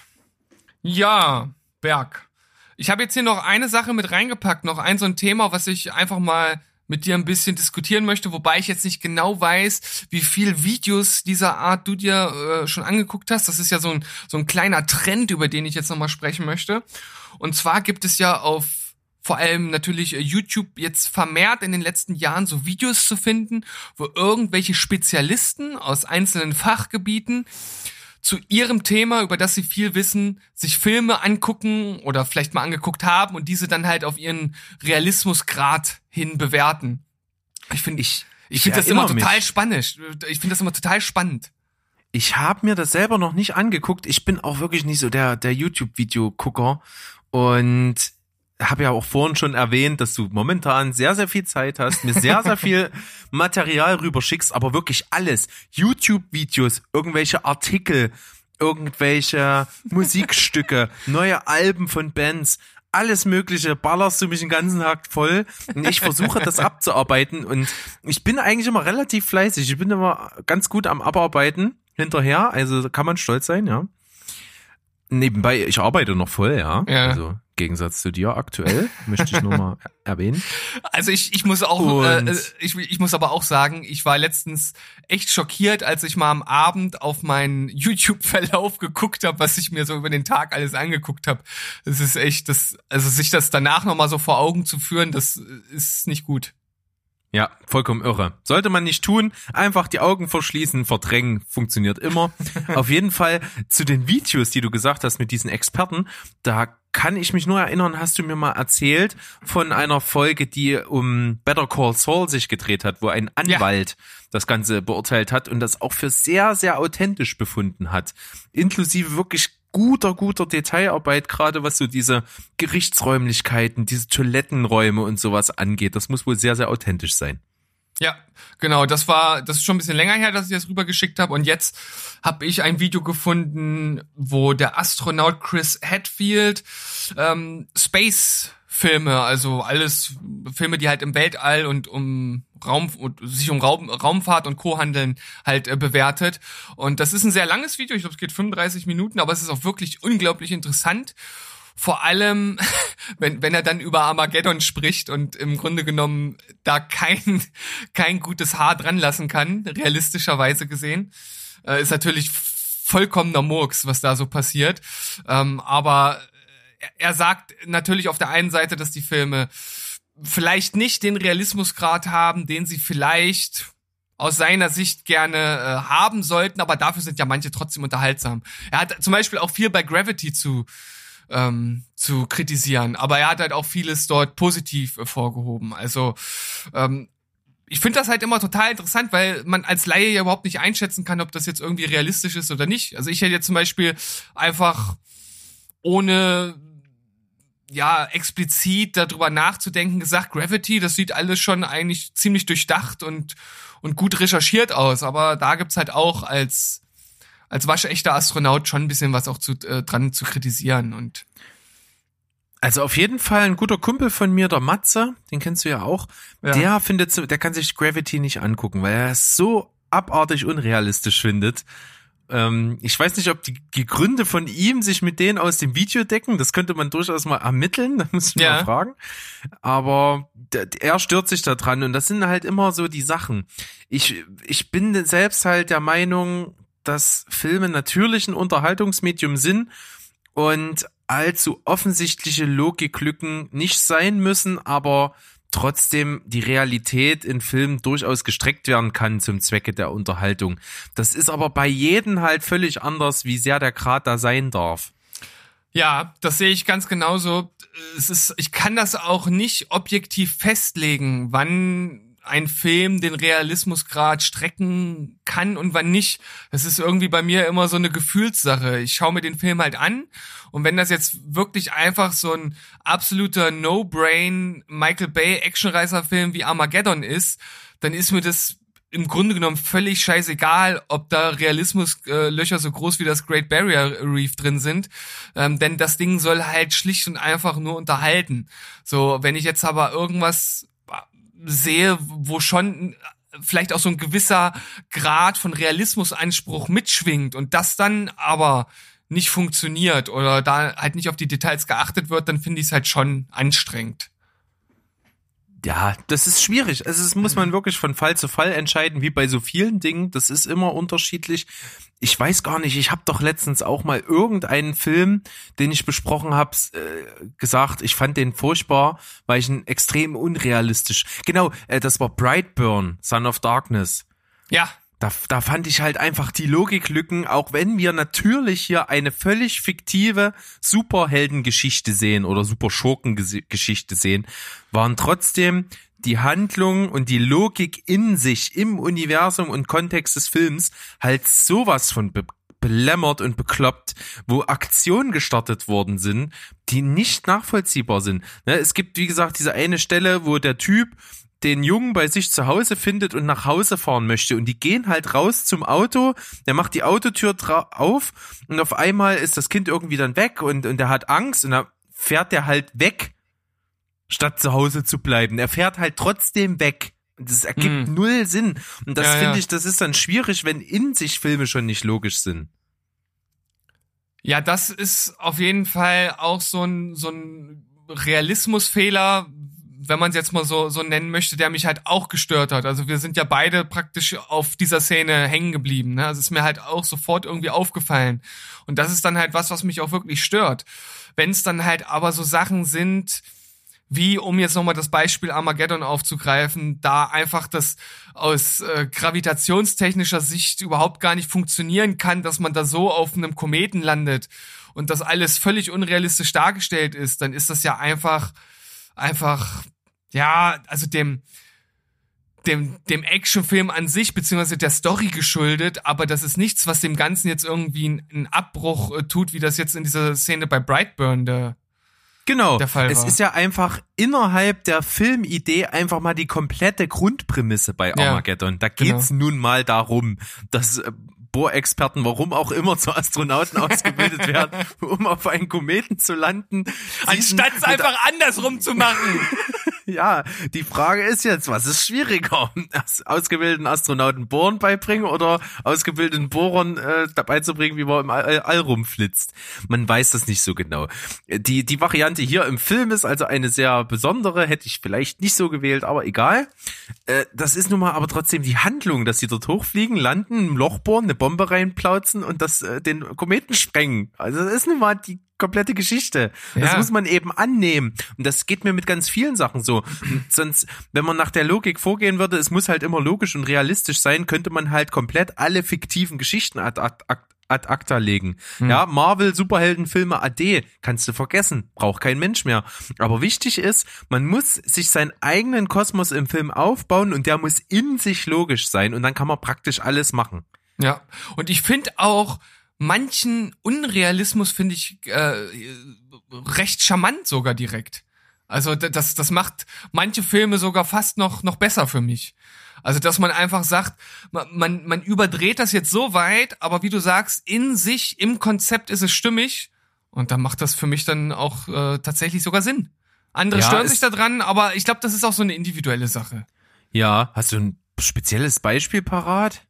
Ja, Berg. Ich habe jetzt hier noch eine Sache mit reingepackt, noch ein so ein Thema, was ich einfach mal mit dir ein bisschen diskutieren möchte, wobei ich jetzt nicht genau weiß, wie viel Videos dieser Art du dir äh, schon angeguckt hast. Das ist ja so ein, so ein kleiner Trend, über den ich jetzt nochmal sprechen möchte. Und zwar gibt es ja auf vor allem natürlich äh, YouTube jetzt vermehrt in den letzten Jahren so Videos zu finden, wo irgendwelche Spezialisten aus einzelnen Fachgebieten zu ihrem Thema, über das sie viel wissen, sich Filme angucken oder vielleicht mal angeguckt haben und diese dann halt auf ihren Realismusgrad hin bewerten. Ich finde ich, ich Ich finde das immer total mich. spannend. Ich finde das immer total spannend. Ich habe mir das selber noch nicht angeguckt. Ich bin auch wirklich nicht so der, der YouTube-Video-Gucker und habe ja auch vorhin schon erwähnt, dass du momentan sehr, sehr viel Zeit hast, mir sehr, sehr viel Material rüberschickst, aber wirklich alles. YouTube-Videos, irgendwelche Artikel, irgendwelche Musikstücke, neue Alben von Bands, alles Mögliche, ballerst du mich den ganzen Tag voll. Und ich versuche das abzuarbeiten und ich bin eigentlich immer relativ fleißig. Ich bin immer ganz gut am Abarbeiten hinterher, also kann man stolz sein, ja. Nebenbei, ich arbeite noch voll, ja. Ja. Also im Gegensatz zu dir aktuell, möchte ich nur mal erwähnen. Also ich, ich muss auch, Und- äh, ich, ich muss aber auch sagen, ich war letztens echt schockiert, als ich mal am Abend auf meinen YouTube-Verlauf geguckt habe, was ich mir so über den Tag alles angeguckt habe. Das ist echt, das, also sich das danach nochmal so vor Augen zu führen, das ist nicht gut. Ja, vollkommen irre. Sollte man nicht tun, einfach die Augen verschließen, verdrängen, funktioniert immer. Auf jeden Fall zu den Videos, die du gesagt hast mit diesen Experten, da kann ich mich nur erinnern, hast du mir mal erzählt von einer Folge, die um Better Call Saul sich gedreht hat, wo ein Anwalt das Ganze beurteilt hat und das auch für sehr, sehr authentisch befunden hat. Inklusive wirklich guter, guter Detailarbeit, gerade was so diese Gerichtsräumlichkeiten, diese Toilettenräume und sowas angeht. Das muss wohl sehr, sehr authentisch sein. Ja, genau. Das war, das ist schon ein bisschen länger her, dass ich das rübergeschickt habe. Und jetzt habe ich ein Video gefunden, wo der Astronaut Chris Hadfield ähm, Space Filme, also alles Filme, die halt im Weltall und um Raum und sich um Raum, Raumfahrt und Co. handeln, halt äh, bewertet. Und das ist ein sehr langes Video, ich glaube, es geht 35 Minuten, aber es ist auch wirklich unglaublich interessant. Vor allem, wenn, wenn er dann über Armageddon spricht und im Grunde genommen da kein, kein gutes Haar dran lassen kann, realistischerweise gesehen, äh, ist natürlich vollkommener Murks, was da so passiert. Ähm, aber er sagt natürlich auf der einen Seite, dass die Filme vielleicht nicht den Realismusgrad haben, den sie vielleicht aus seiner Sicht gerne äh, haben sollten, aber dafür sind ja manche trotzdem unterhaltsam. Er hat zum Beispiel auch viel bei Gravity zu ähm, zu kritisieren, aber er hat halt auch vieles dort positiv äh, vorgehoben. Also ähm, ich finde das halt immer total interessant, weil man als Laie ja überhaupt nicht einschätzen kann, ob das jetzt irgendwie realistisch ist oder nicht. Also ich hätte jetzt zum Beispiel einfach ohne ja, explizit darüber nachzudenken gesagt, Gravity, das sieht alles schon eigentlich ziemlich durchdacht und, und gut recherchiert aus. Aber da gibt's halt auch als, als waschechter Astronaut schon ein bisschen was auch zu, äh, dran zu kritisieren und. Also auf jeden Fall ein guter Kumpel von mir, der Matze, den kennst du ja auch, Ja. der findet, der kann sich Gravity nicht angucken, weil er es so abartig unrealistisch findet. Ähm, ich weiß nicht, ob die, die Gründe von ihm sich mit denen aus dem Video decken. Das könnte man durchaus mal ermitteln. Da muss ich Ja. mal fragen. Aber der, er stört sich da dran und das sind halt immer so die Sachen. Ich, ich bin selbst halt der Meinung, dass Filme natürlich ein Unterhaltungsmedium sind und allzu offensichtliche Logiklücken nicht sein müssen, aber trotzdem die Realität in Filmen durchaus gestreckt werden kann zum Zwecke der Unterhaltung. Das ist aber bei jedem halt völlig anders, wie sehr der Grad da sein darf. Ja, das sehe ich ganz genauso. Es ist, ich kann das auch nicht objektiv festlegen, wann ein Film den Realismusgrad strecken kann und wann nicht. Das ist irgendwie bei mir immer so eine Gefühlssache. Ich schaue mir den Film halt an und wenn das jetzt wirklich einfach so ein absoluter No-Brain Michael Bay Actionreißer-Film wie Armageddon ist, dann ist mir das im Grunde genommen völlig scheißegal, ob da Realismuslöcher so groß wie das Great Barrier Reef drin sind, ähm, denn das Ding soll halt schlicht und einfach nur unterhalten. So, wenn ich jetzt aber irgendwas sehe, wo schon vielleicht auch so ein gewisser Grad von Realismusanspruch mitschwingt und das dann aber nicht funktioniert oder da halt nicht auf die Details geachtet wird, dann finde ich es halt schon anstrengend. Ja, das ist schwierig. Also es muss man wirklich von Fall zu Fall entscheiden, wie bei so vielen Dingen. Das ist immer unterschiedlich. Ich weiß gar nicht, ich habe doch letztens auch mal irgendeinen Film, den ich besprochen habe, äh, gesagt, ich fand den furchtbar, weil ich ihn extrem unrealistisch. Genau, äh, das war Brightburn, Son of Darkness. Ja, Da, da fand ich halt einfach die Logiklücken, auch wenn wir natürlich hier eine völlig fiktive Superheldengeschichte sehen oder Superschurkengeschichte sehen, waren trotzdem die Handlung und die Logik in sich, im Universum und Kontext des Films halt sowas von be belämmert und bekloppt, wo Aktionen gestartet worden sind, die nicht nachvollziehbar sind. Ne, es gibt, wie gesagt, diese eine Stelle, wo der Typ den Jungen bei sich zu Hause findet und nach Hause fahren möchte. Und die gehen halt raus zum Auto, der macht die Autotür auf und auf einmal ist das Kind irgendwie dann weg und, und er hat Angst und dann fährt der halt weg, statt zu Hause zu bleiben. Er fährt halt trotzdem weg. Und das ergibt Hm. null Sinn. Und das Ja, finde ja. ich, das ist dann schwierig, wenn in sich Filme schon nicht logisch sind. Ja, das ist auf jeden Fall auch so ein, so ein Realismusfehler, wenn man es jetzt mal so, so nennen möchte, der mich halt auch gestört hat. Also wir sind ja beide praktisch auf dieser Szene hängen geblieben. Ne? Also ist mir halt auch sofort irgendwie aufgefallen. Und das ist dann halt was, was mich auch wirklich stört. Wenn es dann halt aber so Sachen sind, wie, um jetzt nochmal das Beispiel Armageddon aufzugreifen, da einfach das aus äh, gravitationstechnischer Sicht überhaupt gar nicht funktionieren kann, dass man da so auf einem Kometen landet und das alles völlig unrealistisch dargestellt ist, dann ist das ja einfach, einfach, ja, also dem, dem, dem Actionfilm an sich, beziehungsweise der Story geschuldet, aber das ist nichts, was dem Ganzen jetzt irgendwie einen Abbruch äh, tut, wie das jetzt in dieser Szene bei Brightburn der, Genau. der Fall es ist ja einfach innerhalb der Filmidee einfach mal die komplette Grundprämisse bei Ja, Armageddon. Da geht's nun mal darum, dass äh, Bohrexperten, warum auch immer, zu Astronauten ausgebildet werden, um auf einen Kometen zu landen. Anstatt es einfach andersrum zu machen. Ja, die Frage ist jetzt, was ist schwieriger? Aus- Ausgebildeten Astronauten Bohren beibringen oder ausgebildeten Bohrern äh, dabei zu bringen, wie man im All, All rumflitzt? Man weiß das nicht so genau. Die, die Variante hier im Film ist also eine sehr besondere, hätte ich vielleicht nicht so gewählt, aber egal. Äh, das ist nun mal aber trotzdem die Handlung, dass sie dort hochfliegen, landen, ein Loch bohren, eine Bombe reinplauzen und das äh, den Kometen sprengen. Also das ist nun mal die komplette Geschichte. Das Ja. muss man eben annehmen. Und das geht mir mit ganz vielen Sachen so. Sonst, wenn man nach der Logik vorgehen würde, es muss halt immer logisch und realistisch sein, könnte man halt komplett alle fiktiven Geschichten ad, ad, ad, ad acta legen. Ja, Marvel, Superheldenfilme, AD, kannst du vergessen. Braucht kein Mensch mehr. Aber wichtig ist, man muss sich seinen eigenen Kosmos im Film aufbauen und der muss in sich logisch sein und dann kann man praktisch alles machen. Ja, und ich finde auch manchen Unrealismus finde ich äh, recht charmant sogar direkt. Also das das macht manche Filme sogar fast noch noch besser für mich. Also dass man einfach sagt, ma- man man überdreht das jetzt so weit, aber wie du sagst, in sich im Konzept ist es stimmig und dann macht das für mich dann auch äh, tatsächlich sogar Sinn. Andere Ja, stören sich da dran, aber ich glaube, das ist auch so eine individuelle Sache. Ja, hast du ein spezielles Beispiel parat?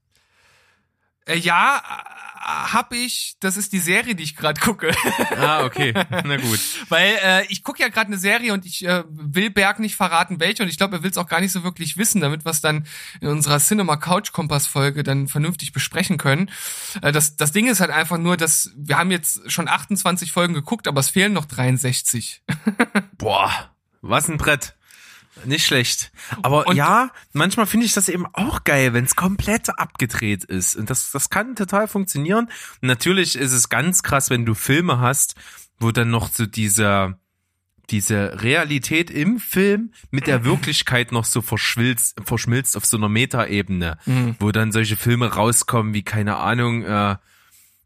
Äh, ja, äh, hab ich. Das ist die Serie, die ich gerade gucke. Ah, okay. Na gut. Weil äh, ich gucke ja gerade eine Serie und ich äh, will Berg nicht verraten, welche. Und ich glaube, er will es auch gar nicht so wirklich wissen, damit wir es dann in unserer Cinema Couch Kompass Folge dann vernünftig besprechen können. Äh, das, das Ding ist halt einfach nur, dass wir haben jetzt schon 28 Folgen geguckt, aber es fehlen noch 63. Boah, was ein Brett. Nicht schlecht. Aber Und- ja, manchmal finde ich das eben auch geil, wenn es komplett abgedreht ist. Und das, das kann total funktionieren. Und natürlich ist es ganz krass, wenn du Filme hast, wo dann noch so dieser, diese Realität im Film mit der Wirklichkeit noch so verschwilzt, verschmilzt auf so einer Metaebene, wo dann solche Filme rauskommen wie, keine Ahnung, äh,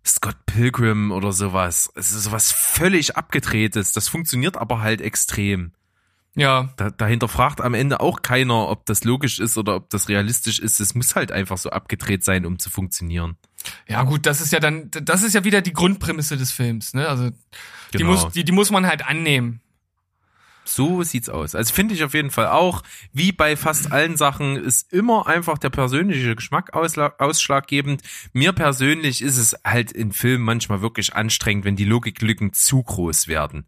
Scott Pilgrim oder sowas. Es ist sowas völlig abgedrehtes. Das funktioniert aber halt extrem. Ja, Da, dahinter fragt am Ende auch keiner, ob das logisch ist oder ob das realistisch ist. Es muss halt einfach so abgedreht sein, um zu funktionieren. ja gut, das ist ja dann, das ist ja wieder die Grundprämisse des Films. Ne? Also die Genau. muss, die, die muss man halt annehmen. So sieht's aus. Also finde ich auf jeden Fall auch, wie bei fast allen Sachen, ist immer einfach der persönliche Geschmack ausschlaggebend. Mir persönlich ist es halt in Filmen manchmal wirklich anstrengend, wenn die Logiklücken zu groß werden.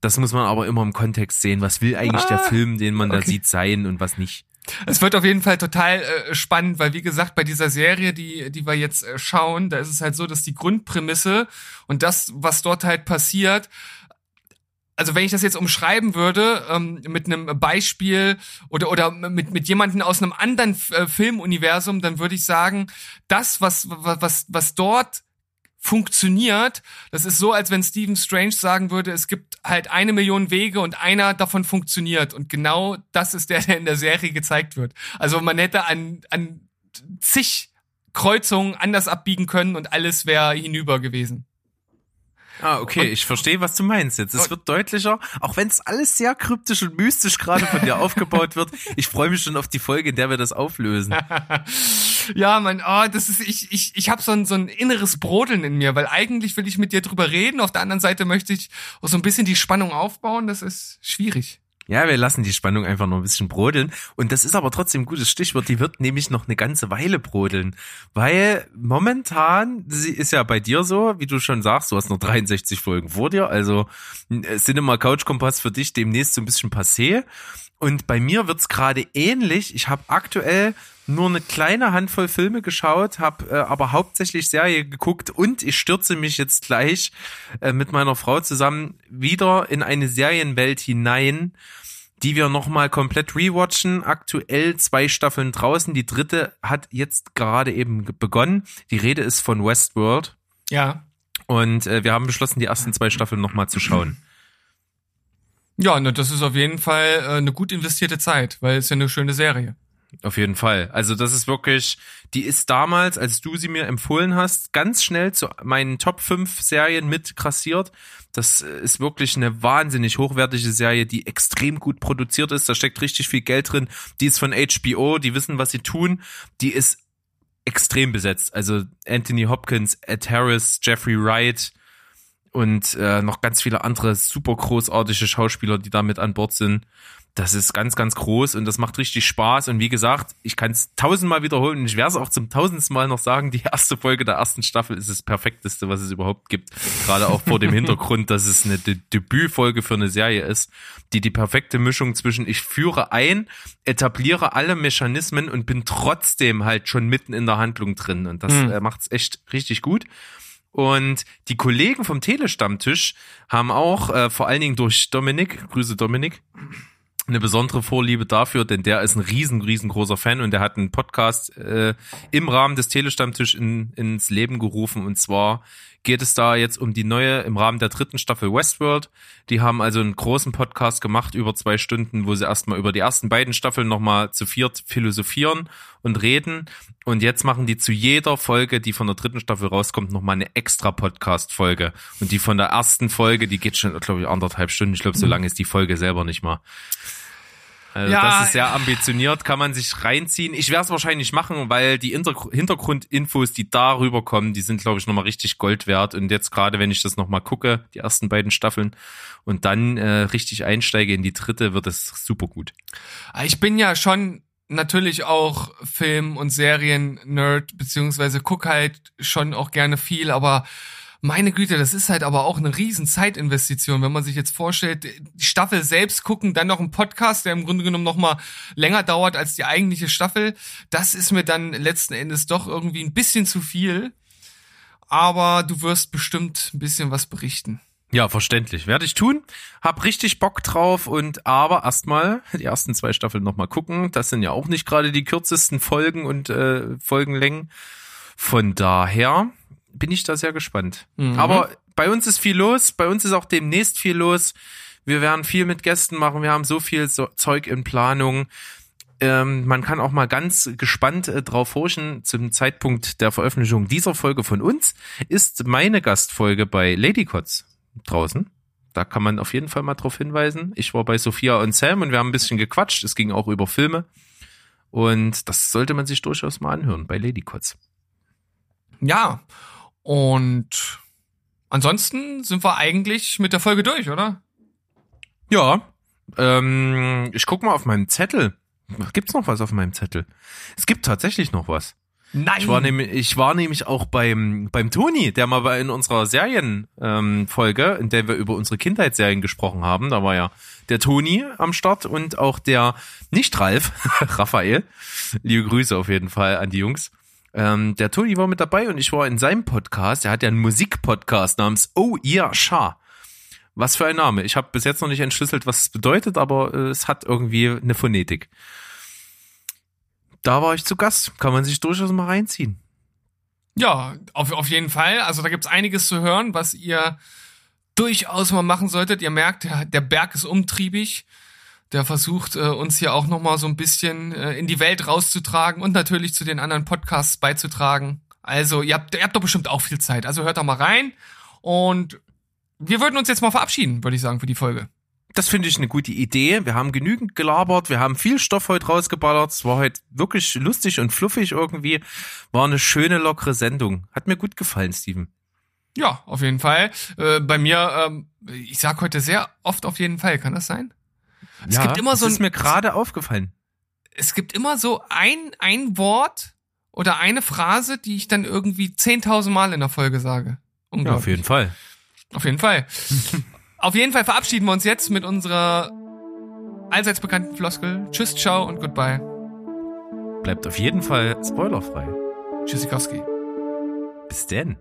Das muss man aber immer im Kontext sehen. Was will eigentlich der Ah, Film, den man da okay. sieht, sein und was nicht? Es wird auf jeden Fall total äh, spannend, weil wie gesagt, bei dieser Serie, die, die wir jetzt äh, schauen, da ist es halt so, dass die Grundprämisse und das, was dort halt passiert, also wenn ich das jetzt umschreiben würde, ähm, mit einem Beispiel oder, oder mit, mit jemandem aus einem anderen äh, Filmuniversum, dann würde ich sagen, das, was, was, was, was dort funktioniert, das ist so, als wenn Stephen Strange sagen würde, es gibt halt eine Million Wege und einer davon funktioniert. Und genau das ist der, der in der Serie gezeigt wird. Also man hätte an, an zig Kreuzungen anders abbiegen können und alles wäre hinüber gewesen. Ah, okay, ich verstehe, was du meinst jetzt. Es Und- wird deutlicher, auch wenn es alles sehr kryptisch und mystisch gerade von dir aufgebaut wird. Ich freue mich schon auf die Folge, in der wir das auflösen. Ja, man, oh, das ist, ich, ich, ich habe so ein, so ein inneres Brodeln in mir, weil eigentlich will ich mit dir drüber reden, auf der anderen Seite möchte ich auch so ein bisschen die Spannung aufbauen, das ist schwierig. Ja, wir lassen die Spannung einfach noch ein bisschen brodeln. Und das ist aber trotzdem ein gutes Stichwort. Die wird nämlich noch eine ganze Weile brodeln. Weil momentan, sie ist ja bei dir so, wie du schon sagst, du hast noch 63 Folgen vor dir. Also Cinema Couch Kompass für dich demnächst so ein bisschen passé. Und bei mir wird's gerade ähnlich. Ich habe aktuell nur eine kleine Handvoll Filme geschaut, habe äh, aber hauptsächlich Serie geguckt und ich stürze mich jetzt gleich äh, mit meiner Frau zusammen wieder in eine Serienwelt hinein, die wir nochmal komplett rewatchen. Aktuell zwei Staffeln draußen. Die dritte hat jetzt gerade eben begonnen. Die Rede ist von Westworld. Ja. Und äh, wir haben beschlossen, die ersten zwei Staffeln nochmal zu schauen. Ja, ne, das ist auf jeden Fall äh, eine gut investierte Zeit, weil es ja eine schöne Serie. Auf jeden Fall. Also das ist wirklich, die ist damals, als du sie mir empfohlen hast, ganz schnell zu meinen Top 5 Serien mit grassiert. Das ist wirklich eine wahnsinnig hochwertige Serie, die extrem gut produziert ist. Da steckt richtig viel Geld drin. Die ist von HBO, die wissen, was sie tun. Die ist extrem besetzt. Also Anthony Hopkins, Ed Harris, Jeffrey Wright und äh, noch ganz viele andere super großartige Schauspieler, die da mit an Bord sind. Das ist ganz, ganz groß und das macht richtig Spaß. Und wie gesagt, ich kann es tausendmal wiederholen und ich werde es auch zum tausendsten Mal noch sagen, die erste Folge der ersten Staffel ist das perfekteste, was es überhaupt gibt. Gerade auch vor dem Hintergrund, dass es eine De Debütfolge für eine Serie ist, die die perfekte Mischung zwischen ich führe ein, etabliere alle Mechanismen und bin trotzdem halt schon mitten in der Handlung drin. Und das Mhm. äh, macht es echt richtig gut. Und die Kollegen vom Telestammtisch haben auch, äh, vor allen Dingen durch Dominik, Grüße Dominik, eine besondere Vorliebe dafür, denn der ist ein riesen, riesengroßer Fan und der hat einen Podcast äh, im Rahmen des Telestammtisch in, ins Leben gerufen und zwar geht es da jetzt um die neue im Rahmen der dritten Staffel Westworld. Die haben also einen großen Podcast gemacht über zwei Stunden, wo sie erstmal über die ersten beiden Staffeln nochmal zu viert philosophieren und reden. Und jetzt machen die zu jeder Folge, die von der dritten Staffel rauskommt, nochmal eine extra Podcast-Folge. Und die von der ersten Folge, die geht schon, glaube ich, anderthalb Stunden. Ich glaube, so lange ist die Folge selber nicht mal. Also Ja, das ist sehr ambitioniert, kann man sich reinziehen. Ich werde es wahrscheinlich machen, weil die Hinter Hintergrundinfos, die darüber kommen, die sind, glaube ich, nochmal richtig Gold wert. Und jetzt gerade, wenn ich das nochmal gucke, die ersten beiden Staffeln, und dann äh, richtig einsteige in die dritte, wird es super gut. Ich bin ja schon natürlich auch Film- und Serien-Nerd, beziehungsweise guck halt schon auch gerne viel, aber meine Güte, das ist halt aber auch eine riesen Zeitinvestition, wenn man sich jetzt vorstellt, die Staffel selbst gucken, dann noch ein Podcast, der im Grunde genommen noch mal länger dauert als die eigentliche Staffel. Das ist mir dann letzten Endes doch irgendwie ein bisschen zu viel. Aber du wirst bestimmt ein bisschen was berichten. Ja, verständlich. Werde ich tun. Hab richtig Bock drauf und aber erstmal die ersten zwei Staffeln nochmal gucken. Das sind ja auch nicht gerade die kürzesten Folgen und äh, Folgenlängen. Von daher bin ich da sehr gespannt. Mhm. Aber bei uns ist viel los. Bei uns ist auch demnächst viel los. Wir werden viel mit Gästen machen. Wir haben so viel so Zeug in Planung. Ähm, man kann auch mal ganz gespannt äh, drauf horchen. Zum Zeitpunkt der Veröffentlichung dieser Folge von uns ist meine Gastfolge bei Ladycots draußen. Da kann man auf jeden Fall mal drauf hinweisen. Ich war bei Sophia und Sam und wir haben ein bisschen gequatscht. Es ging auch über Filme. Und das sollte man sich durchaus mal anhören bei Ladycots. Ja, und ansonsten sind wir eigentlich mit der Folge durch, oder? Ja, ähm, ich guck mal auf meinem Zettel. Gibt's noch was auf meinem Zettel? Es gibt tatsächlich noch was. Nein. Ich war nämlich, ich war nämlich auch beim, beim Toni, der mal in unserer Serienfolge, ähm, in der wir über unsere Kindheitsserien gesprochen haben, da war ja der Toni am Start und auch der nicht Ralf, Raphael. Liebe Grüße auf jeden Fall an die Jungs. Ähm, der Toni war mit dabei und ich war in seinem Podcast, er hat ja einen Musikpodcast namens Oh Yeah Sha. Was für ein Name. Ich habe bis jetzt noch nicht entschlüsselt, was es bedeutet, aber äh, es hat irgendwie eine Phonetik. Da war ich zu Gast. Kann man sich durchaus mal reinziehen. Ja, auf, auf jeden Fall. Also da gibt's einiges zu hören, was ihr durchaus mal machen solltet. Ihr merkt, der Berg ist umtriebig. Der versucht, äh, uns hier auch noch mal so ein bisschen äh, in die Welt rauszutragen und natürlich zu den anderen Podcasts beizutragen. Also ihr habt, ihr habt doch bestimmt auch viel Zeit. Also hört doch mal rein. Und wir würden uns jetzt mal verabschieden, würde ich sagen, für die Folge. Das finde ich eine gute Idee. Wir haben genügend gelabert, wir haben viel Stoff heute rausgeballert. Es war heute wirklich lustig und fluffig irgendwie. War eine schöne, lockere Sendung. Hat mir gut gefallen, Steven. Ja, auf jeden Fall. Äh, bei mir, ähm, ich sag heute sehr oft auf jeden Fall. Kann das sein? Es gibt immer so ein- ist mir gerade aufgefallen. es gibt immer so ein, ein Wort oder eine Phrase, die ich dann irgendwie 10.000 Mal in der Folge sage. Ja, auf jeden Fall. Auf jeden Fall. auf jeden Fall verabschieden wir uns jetzt mit unserer allseits bekannten Floskel. Tschüss, ciao und goodbye. Bleibt auf jeden Fall spoilerfrei. Tschüssikowski. Bis denn.